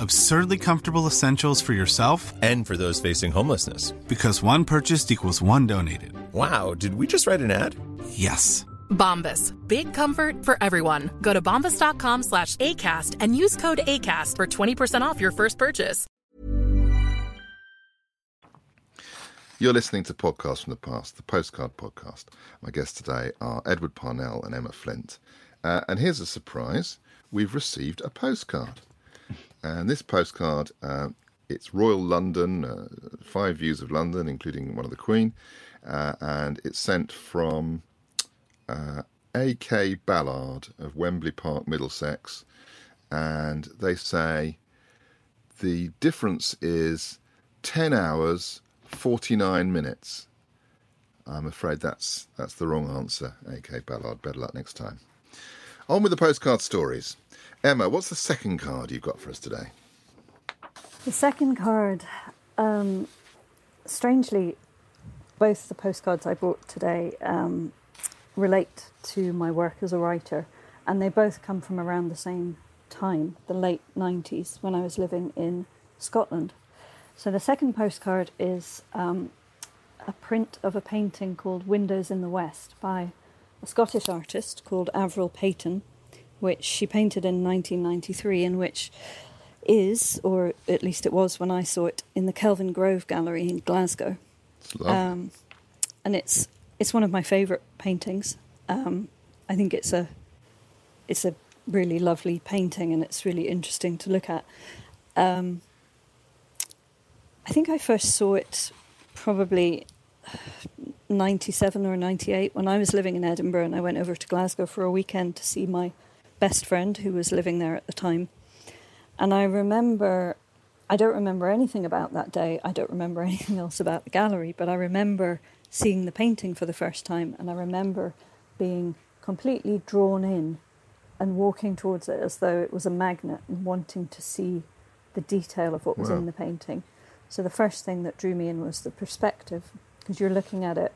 Absurdly comfortable essentials for yourself And for those facing homelessness. because one purchased equals one donated. Wow, did we just write an ad? Yes. Bombas. Big comfort for everyone. Go to bombas.com slash ACAST and use code ACAST for 20% off your first purchase. You're listening to Podcasts from the Past, the Postcard Podcast. My guests today are Edward Parnell and Emma Flint. Uh, and here's a surprise we've received a postcard. And this postcard, uh, it's Royal London, uh, five views of London, including one of the Queen. Uh, and it's sent from uh, A.K. Ballard of Wembley Park, Middlesex. And they say the difference is 10 hours, 49 minutes. I'm afraid that's that's the wrong answer, A.K. Ballard. Better luck next time. On with the postcard stories. Emma, what's the second card you've got for us today? The second card, um, strangely, both the postcards I brought today um, relate to my work as a writer, and they both come from around the same time, the late 90s, when I was living in Scotland. So the second postcard is um, a print of a painting called Windows in the West by a Scottish artist called Avril Paton, which she painted in 1993, and which is, or at least it was when I saw it, in the Kelvingrove Gallery in Glasgow. Um, and it's it's one of my favourite paintings. Um, I think it's a it's a really lovely painting, and it's really interesting to look at. Um, I think I first saw it probably 97 or 98 when I was living in Edinburgh, and I went over to Glasgow for a weekend to see my best friend who was living there at the time. And I remember, I don't remember anything about that day. I don't remember anything else about the gallery, but I remember seeing the painting for the first time, and I remember being completely drawn in and walking towards it as though it was a magnet and wanting to see the detail of what was Wow. in the painting. So the first thing that drew me in was the perspective, because you're looking at it.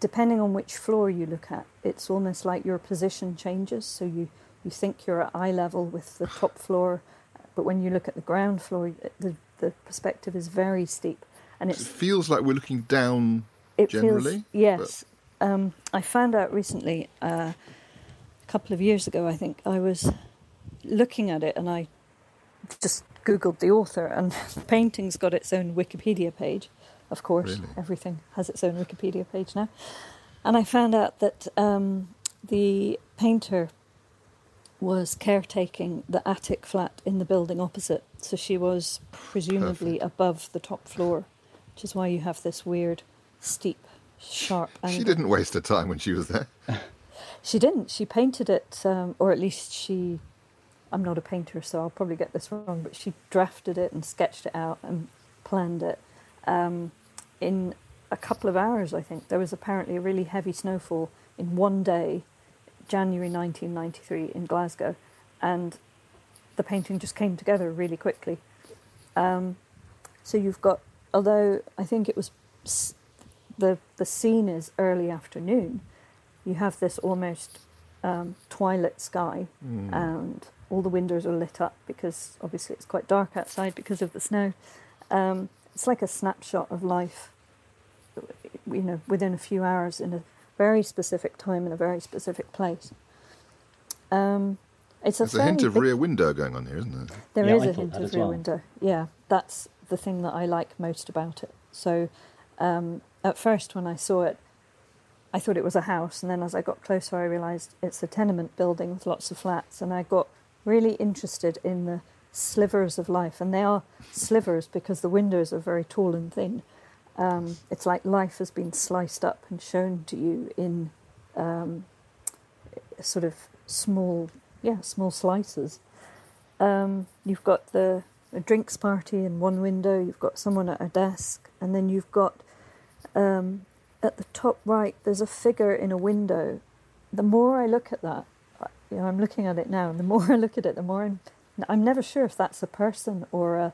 Depending on which floor you look at, it's almost like your position changes. So you, you think you're at eye level with the top floor, but when you look at the ground floor, the, the perspective is very steep. And it feels like we're looking down it generally. feels yes. Um, I found out recently, uh, a couple of years ago, I think I was looking at it and I just googled the author, and the painting's got its own Wikipedia page. Of course, Really? everything has its own Wikipedia page now. And I found out that um, the painter was caretaking the attic flat in the building opposite, so she was presumably above the top floor, which is why you have this weird, steep, sharp angle. She didn't waste her time when she was there. She didn't. She painted it, um, or at least she. I'm not a painter, so I'll probably get this wrong, but she drafted it and sketched it out and planned it um, in a couple of hours, I think. There was apparently a really heavy snowfall in one day, January 1993, in Glasgow, and the painting just came together really quickly. Um, so you've got, although I think it was the the scene is early afternoon, you have this almost um, twilight sky, and all the windows are lit up because obviously it's quite dark outside because of the snow. Um, it's like a snapshot of life, you know, within a few hours in a very specific time in a very specific place. Um, it's a There's a hint of big- rear window going on here, isn't there? there Yeah, is I a hint of rear well. window. Yeah, that's the thing that I like most about it. So, um, at first when I saw it, I thought it was a house, and then as I got closer, I realised it's a tenement building with lots of flats, and I got really interested in the slivers of life, and they are slivers because the windows are very tall and thin. Um, it's like life has been sliced up and shown to you in um, sort of small, yeah, small slices. Um, you've got the drinks party in one window. You've got someone at a desk, and then you've got um, at the top right. There's a figure in a window. The more I look at that, you know, I'm looking at it now, and the more I look at it, the more I'm. I'm never sure if that's a person or a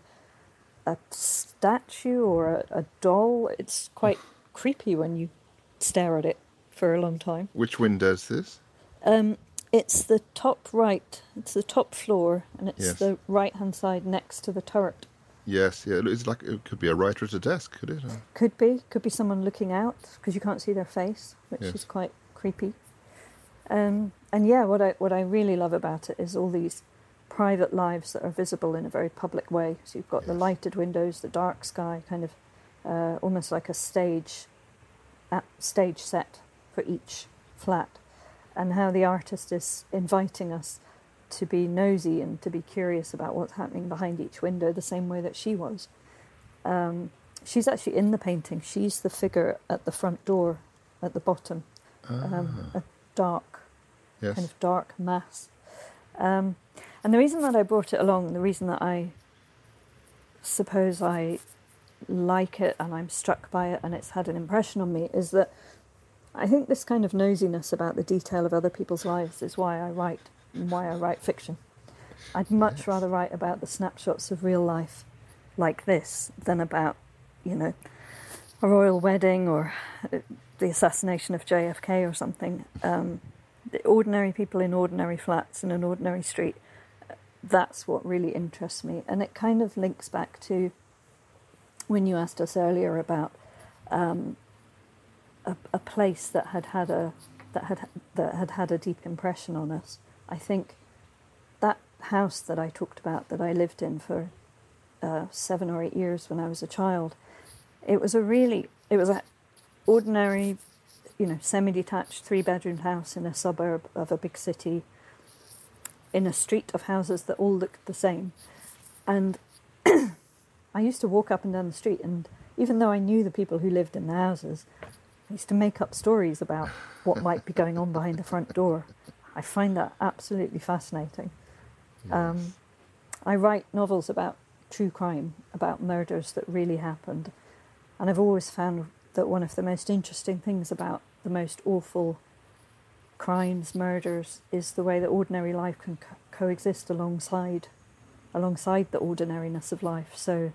a statue or a, a doll. It's quite creepy when you stare at it for a long time. Which window's this? Um, It's the top right. It's the top floor, and it's Yes. the right hand side next to the turret. Yes, yeah. It's like it could be a writer at a desk, could it? Could be, could be someone looking out because you can't see their face, which Yes. is quite creepy. Um, and yeah, what I what I really love about it is all these private lives that are visible in a very public way. So you've got the lighted windows, the dark sky, kind of uh, almost like a stage, a stage set for each flat, and how the artist is inviting us to be nosy and to be curious about what's happening behind each window, the same way that she was. Um, she's actually in the painting. She's the figure at the front door, at the bottom, um, a dark yes. kind of dark mass. Um, and the reason that I brought it along, the reason that I suppose I like it and I'm struck by it and it's had an impression on me is that I think this kind of nosiness about the detail of other people's lives is why I write and why I write fiction. I'd much rather write about the snapshots of real life like this than about, you know, a royal wedding or uh, the assassination of JFK or something. Um, the ordinary people in ordinary flats in an ordinary street. That's what really interests me, and it kind of links back to when you asked us earlier about um, a, a place that had had a that had that had had a deep impression on us. I think that house that I talked about that I lived in for uh, seven or eight years when I was a child, it was a really it was a ordinary you know, semi-detached three-bedroom house in a suburb of a big city, in a street of houses that all looked the same, and I used to walk up and down the street, and even though I knew the people who lived in the houses, I used to make up stories about what might be going on behind the front door. I find that absolutely fascinating. Um, I write novels about true crime, about murders that really happened, and I've always found that one of the most interesting things about the most awful crimes, murders, is the way that ordinary life can co- coexist alongside, alongside the ordinariness of life. So,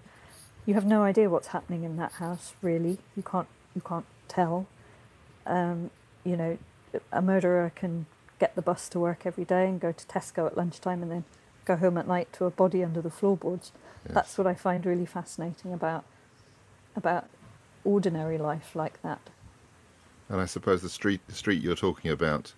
you have no idea what's happening in that house. Really, you can't, you can't tell. Um, you know, a murderer can get the bus to work every day and go to Tesco at lunchtime and then go home at night to a body under the floorboards. That's what I find really fascinating about about ordinary life like that. And I suppose the street the street you're talking about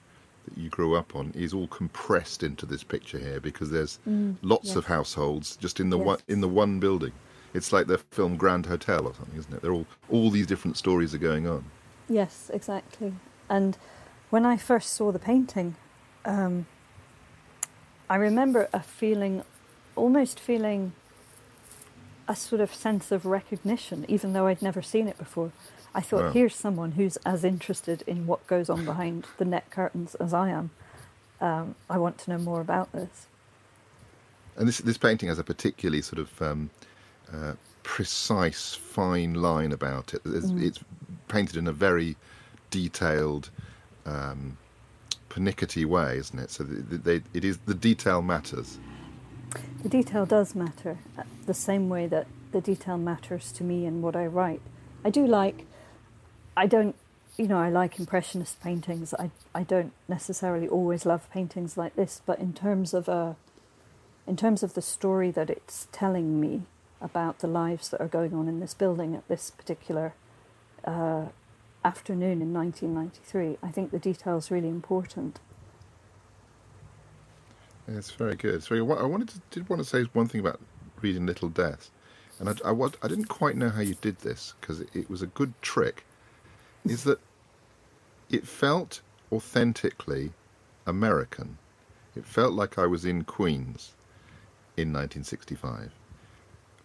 that you grew up on is all compressed into this picture here because there's lots of households just in the Yes. one in the one building. It's like the film Grand Hotel or something, isn't it? They're all all these different stories are going on. Yes, exactly. And when I first saw the painting, um, I remember a feeling, almost feeling a sort of sense of recognition, even though I'd never seen it before. I thought, Wow. here's someone who's as interested in what goes on behind the net curtains as I am. Um, I want to know more about this. And this this painting has a particularly sort of um, uh, precise, fine line about it. It's, it's painted in a very detailed, um, pernickety way, isn't it? So the, they, it is the detail matters. The detail does matter, uh, the same way that the detail matters to me in what I write. I do like, I don't, you know, I like Impressionist paintings. I, I don't necessarily always love paintings like this, but in terms of a, in terms of the story that it's telling me about the lives that are going on in this building at this particular uh, afternoon in 1993, I think the detail is really important. It's very good. So I wanted to did want to say one thing about reading Little Death, and I, I, I didn't quite know how you did this because it, it was a good trick. Is that it felt authentically American. It felt like I was in Queens in 1965,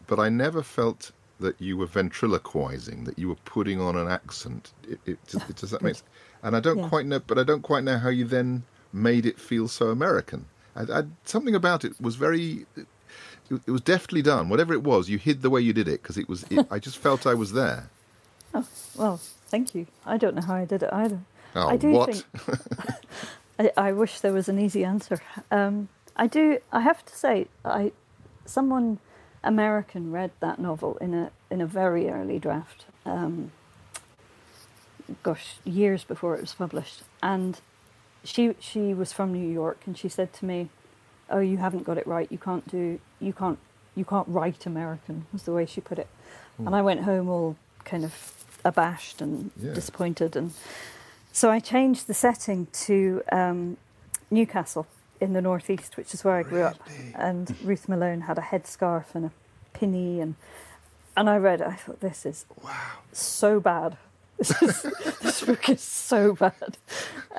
but I never felt that you were ventriloquizing, that you were putting on an accent. It, it, does, does that make sense? And I don't Yeah. quite know, but I don't quite know how you then made it feel so American. I, I, something about it was very. It, it was deftly done. Whatever it was, you hid the way you did it because it was. It, I just felt I was there. Oh, well, thank you. I don't know how I did it either. Oh, I do what? think. I, I wish there was an easy answer. Um, I do. I have to say, I someone American read that novel in a in a very early draft. Um, gosh, years before it was published, and she she was from New York, and she said to me, "Oh, you haven't got it right. You can't do. You can't. You can't write American." Was the way she put it. And I went home all kind of abashed and Yeah. disappointed, and so I changed the setting to um, Newcastle in the northeast, which is where I grew up. And Ruth Malone had a headscarf and a pinny, and and I read it. I thought, this is wow so bad. This, is, this book is so bad.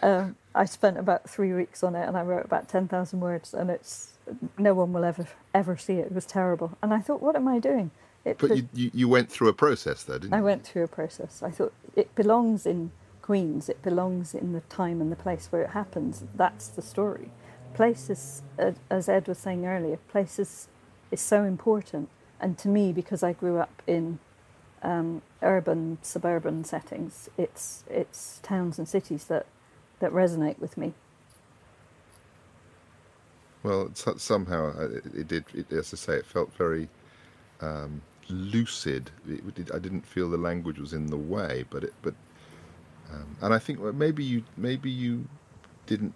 Um, I spent about three weeks on it, and I wrote about ten thousand words, and it's no one will ever ever see it. It was terrible, and I thought, what am I doing? It, But the- you, you, went through a process there, didn't I you? went through a process. I thought it belongs in Queens. It belongs in the time and the place where it happens. That's the story. Place is, as Ed was saying earlier, place is, is so important. And to me, because I grew up in um, urban, suburban settings, it's it's towns and cities that that resonate with me. Well, somehow uh, it, it did. It, as I say, it felt very um, lucid. It, did- I didn't feel the language was in the way, but it, but um, and I think maybe you maybe you didn't.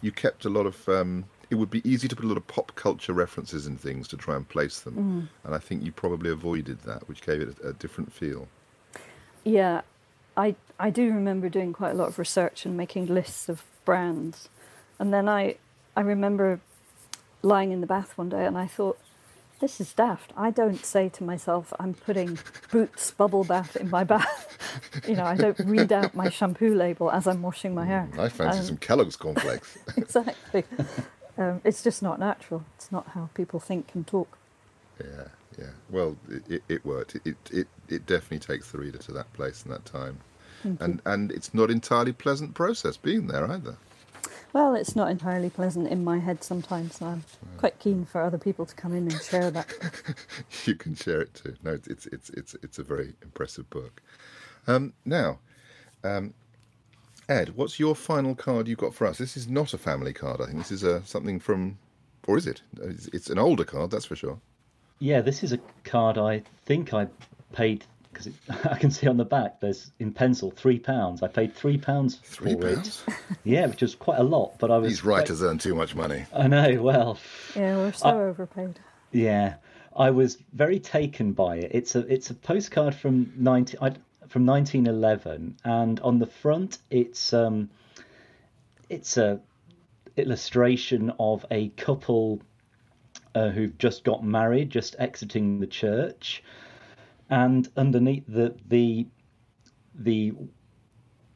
You kept a lot of. Um, it would be easy to put a lot of pop culture references and things to try and place them, and I think you probably avoided that, which gave it a, a different feel. Yeah, I I do remember doing quite a lot of research and making lists of brands, and then I I remember lying in the bath one day and I thought, this is daft. I don't say to myself, I'm putting Boots bubble bath in my bath. you know, I don't read out my shampoo label as I'm washing my hair. I fancy Um, some Kellogg's cornflakes. exactly. Um, it's just not natural. It's not how people think and talk. Yeah, yeah. Well, it, it, it worked. It, it it definitely takes the reader to that place and that time, and and it's not entirely pleasant process being there either. Well, it's not entirely pleasant in my head sometimes. So I'm quite keen for other people to come in and share that. you can share it too. No, it's it's it's it's a very impressive book. Um, now, um, Ed, what's your final card you've got for us? This is not a family card. I think this is a something from, or is it? It's, it's an older card, that's for sure. Yeah, this is a card I think I paid because I can see on the back there's in pencil three pounds. I paid three pounds Three for pounds. it. Yeah, which was quite a lot, but I was. These quite- writers earn too much money. I know. Well, Yeah, we're so overpaid. yeah, I was very taken by it. It's a it's a postcard from ninety I, from nineteen eleven, and on the front it's um it's a illustration of a couple uh, who've just got married, just exiting the church, and underneath the the the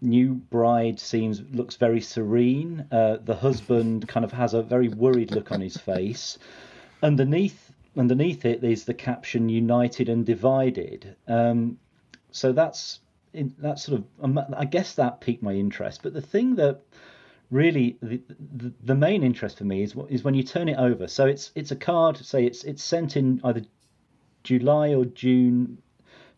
new bride seems looks very serene. Uh, the husband kind of has a very worried look on his face. Underneath underneath it is the caption "United and Divided." Um, so that's in, that's sort of um, I guess that piqued my interest. But the thing that really the, the the main interest for me is is when you turn it over. So it's it's a card. Say it's it's sent in either July or June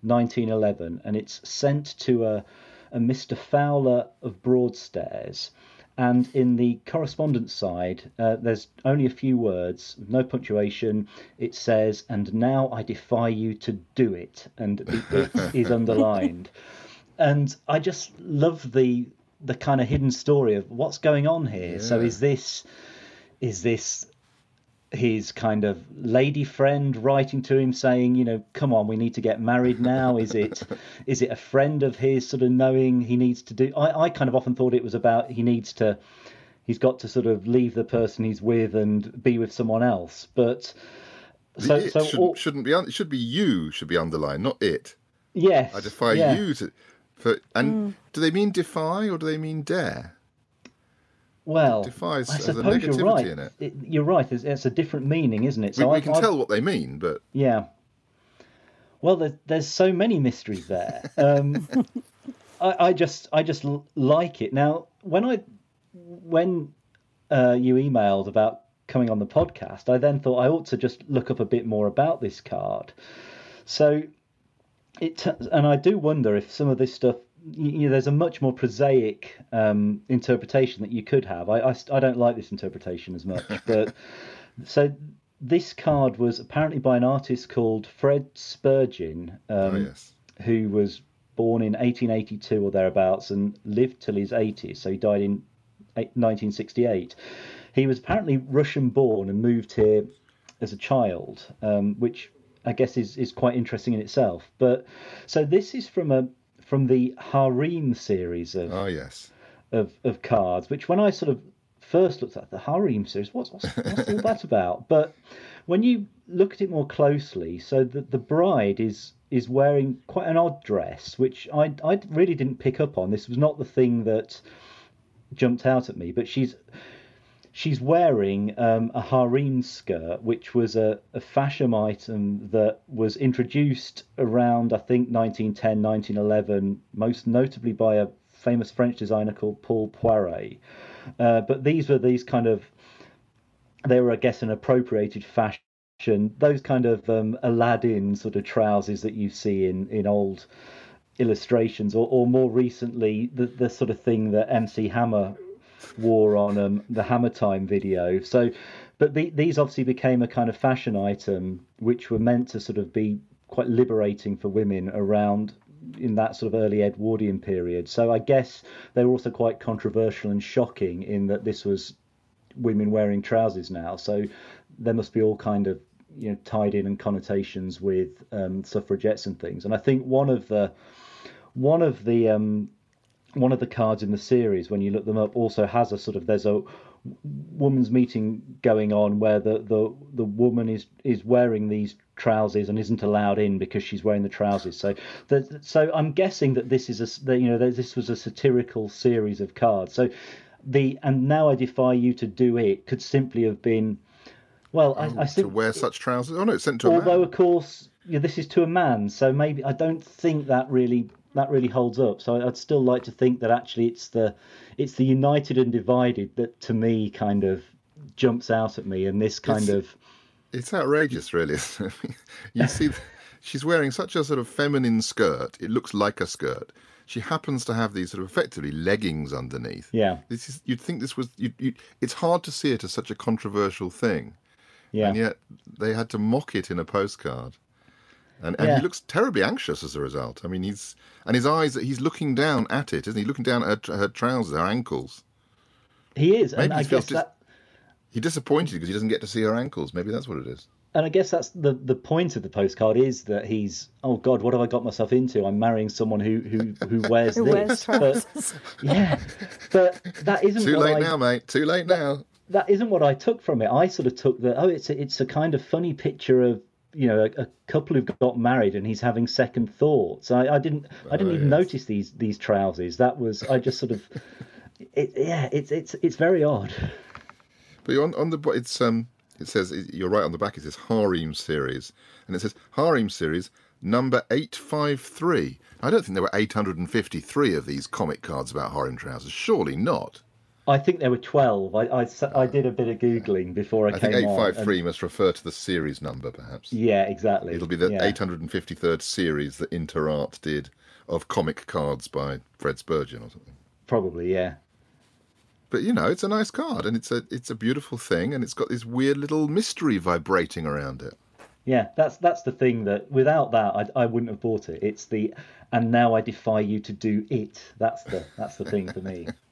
1911, and it's sent to a a Mr. Fowler of Broadstairs. And in the correspondence side, uh, there's only a few words, no punctuation. It says, "And now I defy you to do it," and the it is underlined. And I just love the the kind of hidden story of what's going on here. So is this is this his kind of lady friend writing to him saying, you know, come on, we need to get married now? Is it is it a friend of his sort of knowing he needs to do I, I kind of often thought it was about he needs to he's got to sort of leave the person he's with and be with someone else. But so it so shouldn't, all- shouldn't be. It should be you. Should be underlined, not it. yes. I defy yeah. you to. For and mm. do they mean defy or do they mean dare? Well, defies I suppose you're right. in it. You're right. It's, it's a different meaning, isn't it? We, So we I, can I- tell what they mean, but Yeah. Well, there's, there's so many mysteries there. Um, I, I just I just like it. Now, when I when uh, you emailed about coming on the podcast, I then thought I ought to just look up a bit more about this card. So it t- and I do wonder if some of this stuff. You know, there's a much more prosaic um, interpretation that you could have. I, I, I don't like this interpretation as much, but so this card was apparently by an artist called Fred Spurgin, um, oh yes, who was born in 1882 or thereabouts and lived till his 80s. So he died in 1968. He was apparently Russian born and moved here as a child, um, which I guess is, is quite interesting in itself. But so this is from a from the Harem series of Oh yes. of, of cards, which when I sort of first looked at the Harem series, what's, what's, what's all that about? But when you look at it more closely, so the, the bride is is wearing quite an odd dress, which I, I really didn't pick up on. This was not the thing that jumped out at me, but she's she's wearing um, a harem skirt, which was a, a fashion item that was introduced around, I think, 1910, 1911, most notably by a famous French designer called Paul Poiret. Uh, but these were these kind of, they were, I guess, an appropriated fashion. Those kind of um, Aladdin sort of trousers that you see in, in old illustrations, or, or more recently, the, the sort of thing that MC Hammer wore on um, the Hammer Time video. So, but the, these obviously became a kind of fashion item, which were meant to sort of be quite liberating for women around in that sort of early Edwardian period. So I guess they were also quite controversial and shocking in that this was women wearing trousers now. So there must be all kind of you know tied in and connotations with um, suffragettes and things. And I think one of the one of the um, one of the cards in the series, when you look them up, also has a sort of there's a woman's meeting going on where the the, the woman is is wearing these trousers and isn't allowed in because she's wearing the trousers. So the, so I'm guessing that this is a you know this was a satirical series of cards. So the and now I defy you to do it could simply have been well I, um, I to wear such trousers. Oh no, it's sent to a although of course yeah, this is to a man, so maybe I don't think that really that really holds up. So I'd still like to think that actually it's the it's the united and divided that to me kind of jumps out at me, and this kind It's- of It's outrageous, really. you see, she's wearing such a sort of feminine skirt. It looks like a skirt. She happens to have these sort of effectively leggings underneath. yeah This is. You'd think this was. You, you, it's hard to see it as such a controversial thing, yeah and yet they had to mock it in a postcard. And, and Yeah. he looks terribly anxious as a result. I mean, he's and his eyes. He's looking down at it, isn't he? Looking down at her, her trousers, her ankles. he is, and Maybe I he feels guess dis- that. He's disappointed because he doesn't get to see her ankles. Maybe that's what it is. And I guess that's the the point of the postcard is that he's oh god what have I got myself into I'm marrying someone who who who wears Who this wears but yeah but that isn't Too late I, now, mate. Too late now. that isn't what I took from it. I sort of took that. Oh, it's a, it's a kind of funny picture of you know a, a couple who've got married and he's having second thoughts. I, I didn't I didn't Oh, even yes. notice these these trousers. That was I just sort of it, yeah. It's it's it's very odd. But on on the it's um it says you're right on the back. It says harem series, and it says harem series number eight five three. I don't think there were eight hundred and fifty three of these comic cards about harem trousers. Surely not. I think there were twelve. I I did a bit of googling before I, I came think eight five three must refer to the series number, perhaps. Yeah, exactly. It'll be the yeah. eight hundred and fifty third series that Interart did of comic cards by Fred Spurgin or something. Probably yeah. But you know, it's a nice card, and it's a it's a beautiful thing, and it's got this weird little mystery vibrating around it. Yeah, that's that's the thing that without that I, I wouldn't have bought it. It's the and now I defy you to do it. That's the that's the thing for me.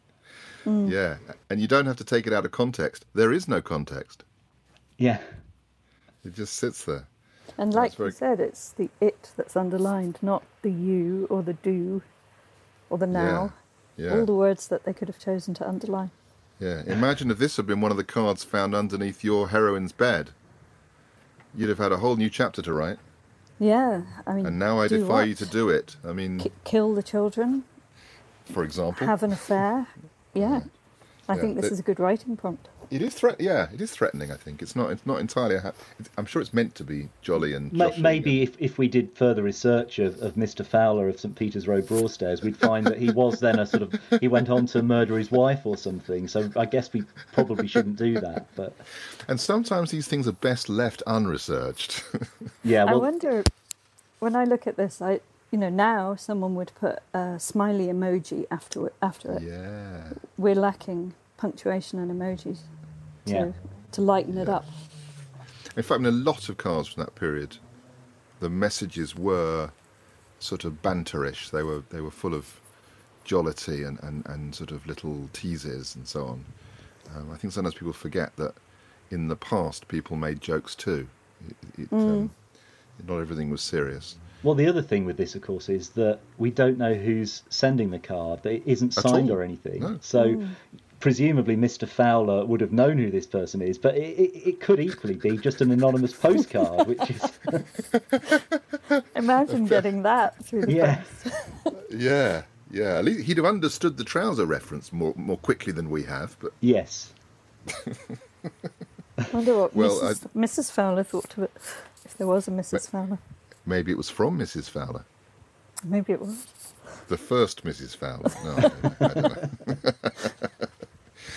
Mm. Yeah, and you don't have to take it out of context. There is no context. Yeah, It just sits there. And like very- you said, it's the it that's underlined, not the you or the do or the now. Yeah. All the words that they could have chosen to underline. Yeah. Imagine if this had been one of the cards found underneath your heroine's bed. You'd have had a whole new chapter to write. Yeah, I mean. And now I defy what? you to do it. I mean, Ki- kill the children, for example, have an affair. Yeah, I Yeah, think this is a good writing prompt. it is threat. Yeah, it is threatening. I think it's not. It's not entirely. A ha- it's, I'm sure it's meant to be jolly and. Ma- maybe and- if, if we did further research of, of Mr. Fowler of St Peter's Road Broadstairs, we'd find that he was then a sort of he went on to murder his wife or something. So I guess we probably shouldn't do that. But And sometimes these things are best left unresearched. yeah, I well, wonder, when I look at this, I you know now someone would put a smiley emoji after it, after it. yeah. We're lacking punctuation and emojis to Yeah. to lighten it up. In fact, in a lot of cards from that period, the messages were sort of banterish. They were they were full of jollity and, and, and sort of little teases and so on. Um, I think sometimes people forget that in the past people made jokes too. It, it, um, not everything was serious. Well, the other thing with this, of course, is that we don't know who's sending the card. It isn't signed or anything. No. So, hmm. presumably, Mr. Fowler would have known who this person is, but it, it, it could equally be just an anonymous postcard, which is. Imagine getting that through the Yeah. post. Yeah, yeah. At least he'd have understood the trouser reference more more quickly than we have. But Yes. I wonder what Well, Mrs. Mrs. Fowler thought of it, if there was a Mrs. Fowler. Maybe it was from Mrs. Fowler, Maybe it was. the first Mrs. Fowler. No, I don't know.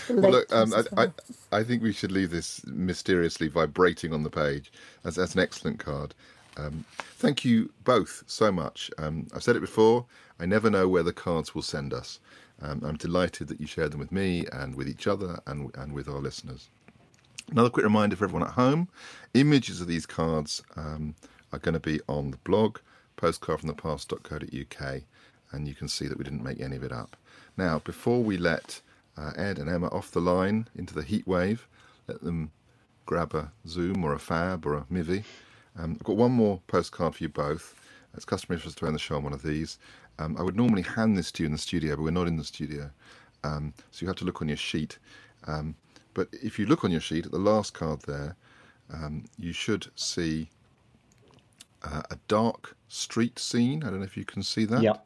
The Well, look, um, I, I, I think we should leave this mysteriously vibrating on the page. That's, that's an excellent card. Um, thank you both so much. Um, I've said it before. I never know where the cards will send us. Um, I'm delighted that you shared them with me and with each other and and with our listeners. Another quick reminder for everyone at home: images of these cards um, are going to be on the blog postcardfromthepast.co.uk, and you can see that we didn't make any of it up. Now, before we let uh, Ed and Emma off the line into the heat wave, let them grab a Zoom or a Fab or a Mivvi. Um, I've got one more postcard for you both. It's customary for us to end the show on one of these. Um, I would normally hand this to you in the studio, but we're not in the studio. Um, so you have to look on your sheet. Um, but if you look on your sheet at the last card there, um, you should see uh, a dark street scene. I don't know if you can see that. Yeah.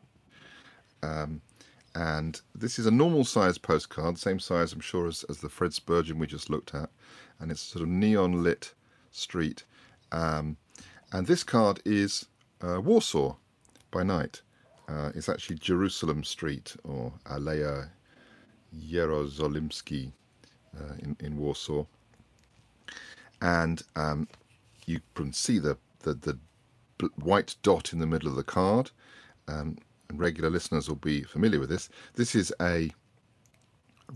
And this is a normal size postcard, same size, I'm sure, as, as the Fred Spurgin we just looked at. And it's sort of neon lit street. Um, and this card is uh, Warsaw by night. Uh, it's actually Jerusalem Street or Aleja Jerozolimski uh, in, in Warsaw. And um, you can see the, the, the white dot in the middle of the card. Um, and regular listeners will be familiar with this. This is a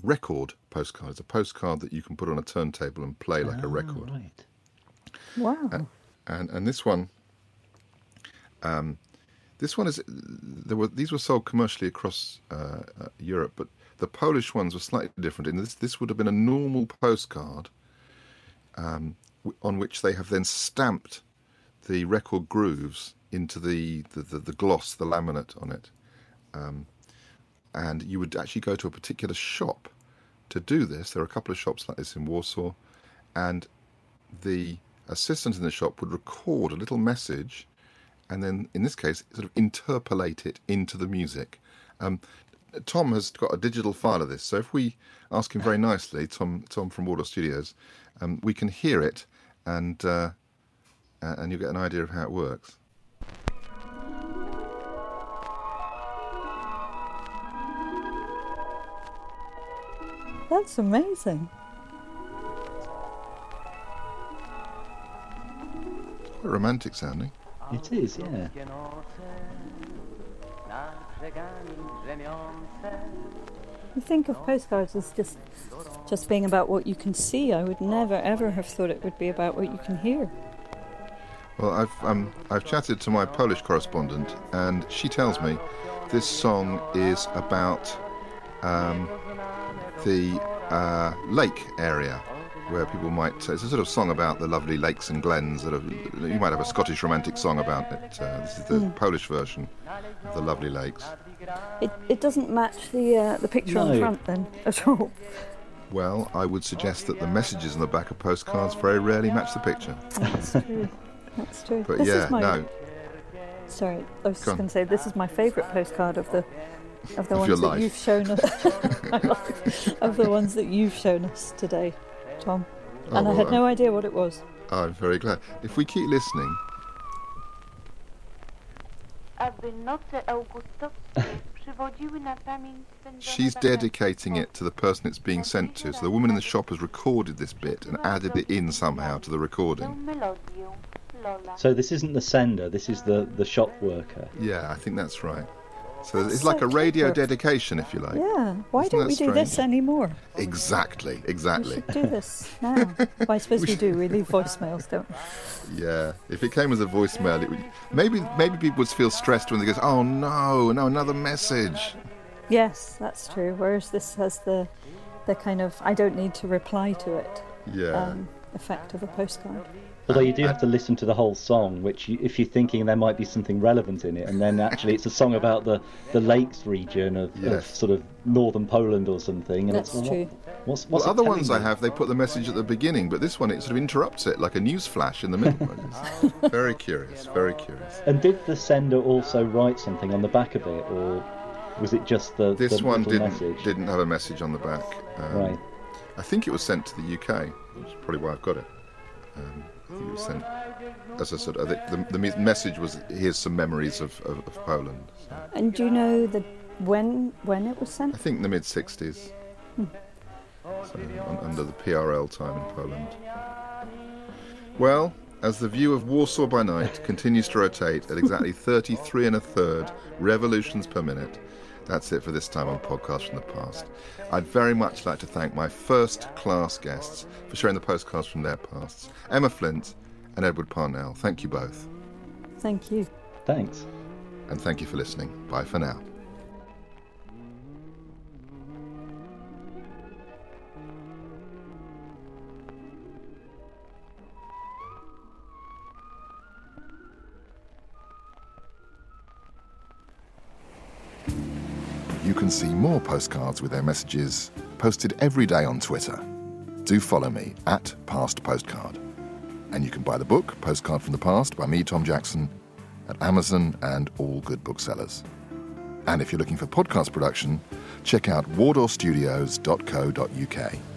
record postcard. It's a postcard that you can put on a turntable and play like a Ah, record. Right. Wow. And and this one, um, this one is there were these were sold commercially across uh, uh, Europe, but the Polish ones were slightly different. In this, this would have been a normal postcard, um, w- on which they have then stamped the record grooves into the the, the, the gloss, the laminate on it. Um, and you would actually go to a particular shop to do this. There are a couple of shops like this in Warsaw, and the assistant in the shop would record a little message and then, in this case, sort of interpolate it into the music. Um, Tom has got a digital file of this, so if we ask him very nicely, Tom, Tom from Wardour Studios, um, we can hear it, and uh, Uh, and you'll get an idea of how it works. That's amazing. Quite romantic sounding. It is, yeah. You think of postcards as just just being about what you can see. I would never ever have thought it would be about what you can hear. Well, I've um, I've chatted to my Polish correspondent, and she tells me this song is about um, the uh, lake area where people might. Say it's a sort of song about the lovely lakes and glens that have. You might have a Scottish romantic song about it. Uh, this is the Polish version of the lovely lakes. It it doesn't match the uh, the picture on the front then at all. Well, I would suggest that the messages on the back of postcards very rarely match the picture. That's true. But this yeah, is my no, sorry, I was Go just going to say this is my favourite postcard of the of the Of ones that you've shown us of the ones that you've shown us today, Tom. Oh, and I had no I'm- idea what it was. I'm very glad. If we keep listening, aby noce augustowskie przywodziły na pamięć spędzone She's dedicating it to the person it's being sent to. So the woman in the shop has recorded this bit and added it in somehow to the recording. Melodię, Lola. So this isn't the sender, this is the, the shop worker. Yeah, I think that's right. So it's so like a radio clever. dedication, if you like. Yeah. Why Isn't don't that we do this anymore? Exactly, Exactly. We exactly. should do this now. well, I suppose we do. We leave voicemails, don't we? Yeah. If it came as a voicemail, it would maybe maybe people would feel stressed when they go, "Oh no, no, another message." Yes, that's true. Whereas this has the the kind of I don't need to reply to it Yeah. um, effect of a postcard. Although you do have to listen to the whole song, which you, if you're thinking there might be something relevant in it, and then actually it's a song about the, the lakes region of, of sort of northern Poland or something. And That's it's, true. What, what's, what's it other telling ones I have, they put the message at the beginning, but this one it sort of interrupts it like a news flash in the middle. Very curious, very curious. And did the sender also write something on the back of it, or was it just the This the one little didn't message? didn't have a message on the back. Um, Right. I think it was sent to the UK, which is probably why I've got it. Um, It was sent as I said, the, the, the message was here's some memories of, of, of Poland. So And do you know the when when it was sent? I think the mid 60s. So, un- under the PRL time in Poland. Well, as the view of Warsaw by night continues to rotate at exactly 33 and a third revolutions per minute, that's it for this time on Podcast from the Past. I'd very much like to thank my first class guests for sharing the postcards from their pasts Emma Flint and Edward Parnell. Thank you both. Thank you. Thanks. And thank you for listening. Bye for now. Can see more postcards with their messages posted every day on Twitter. Do follow me at Past Postcard. And you can buy the book, Postcard from the Past, by me, Tom Jackson, at Amazon and all good booksellers. And if you're looking for podcast production, check out wardourstudios.co.uk.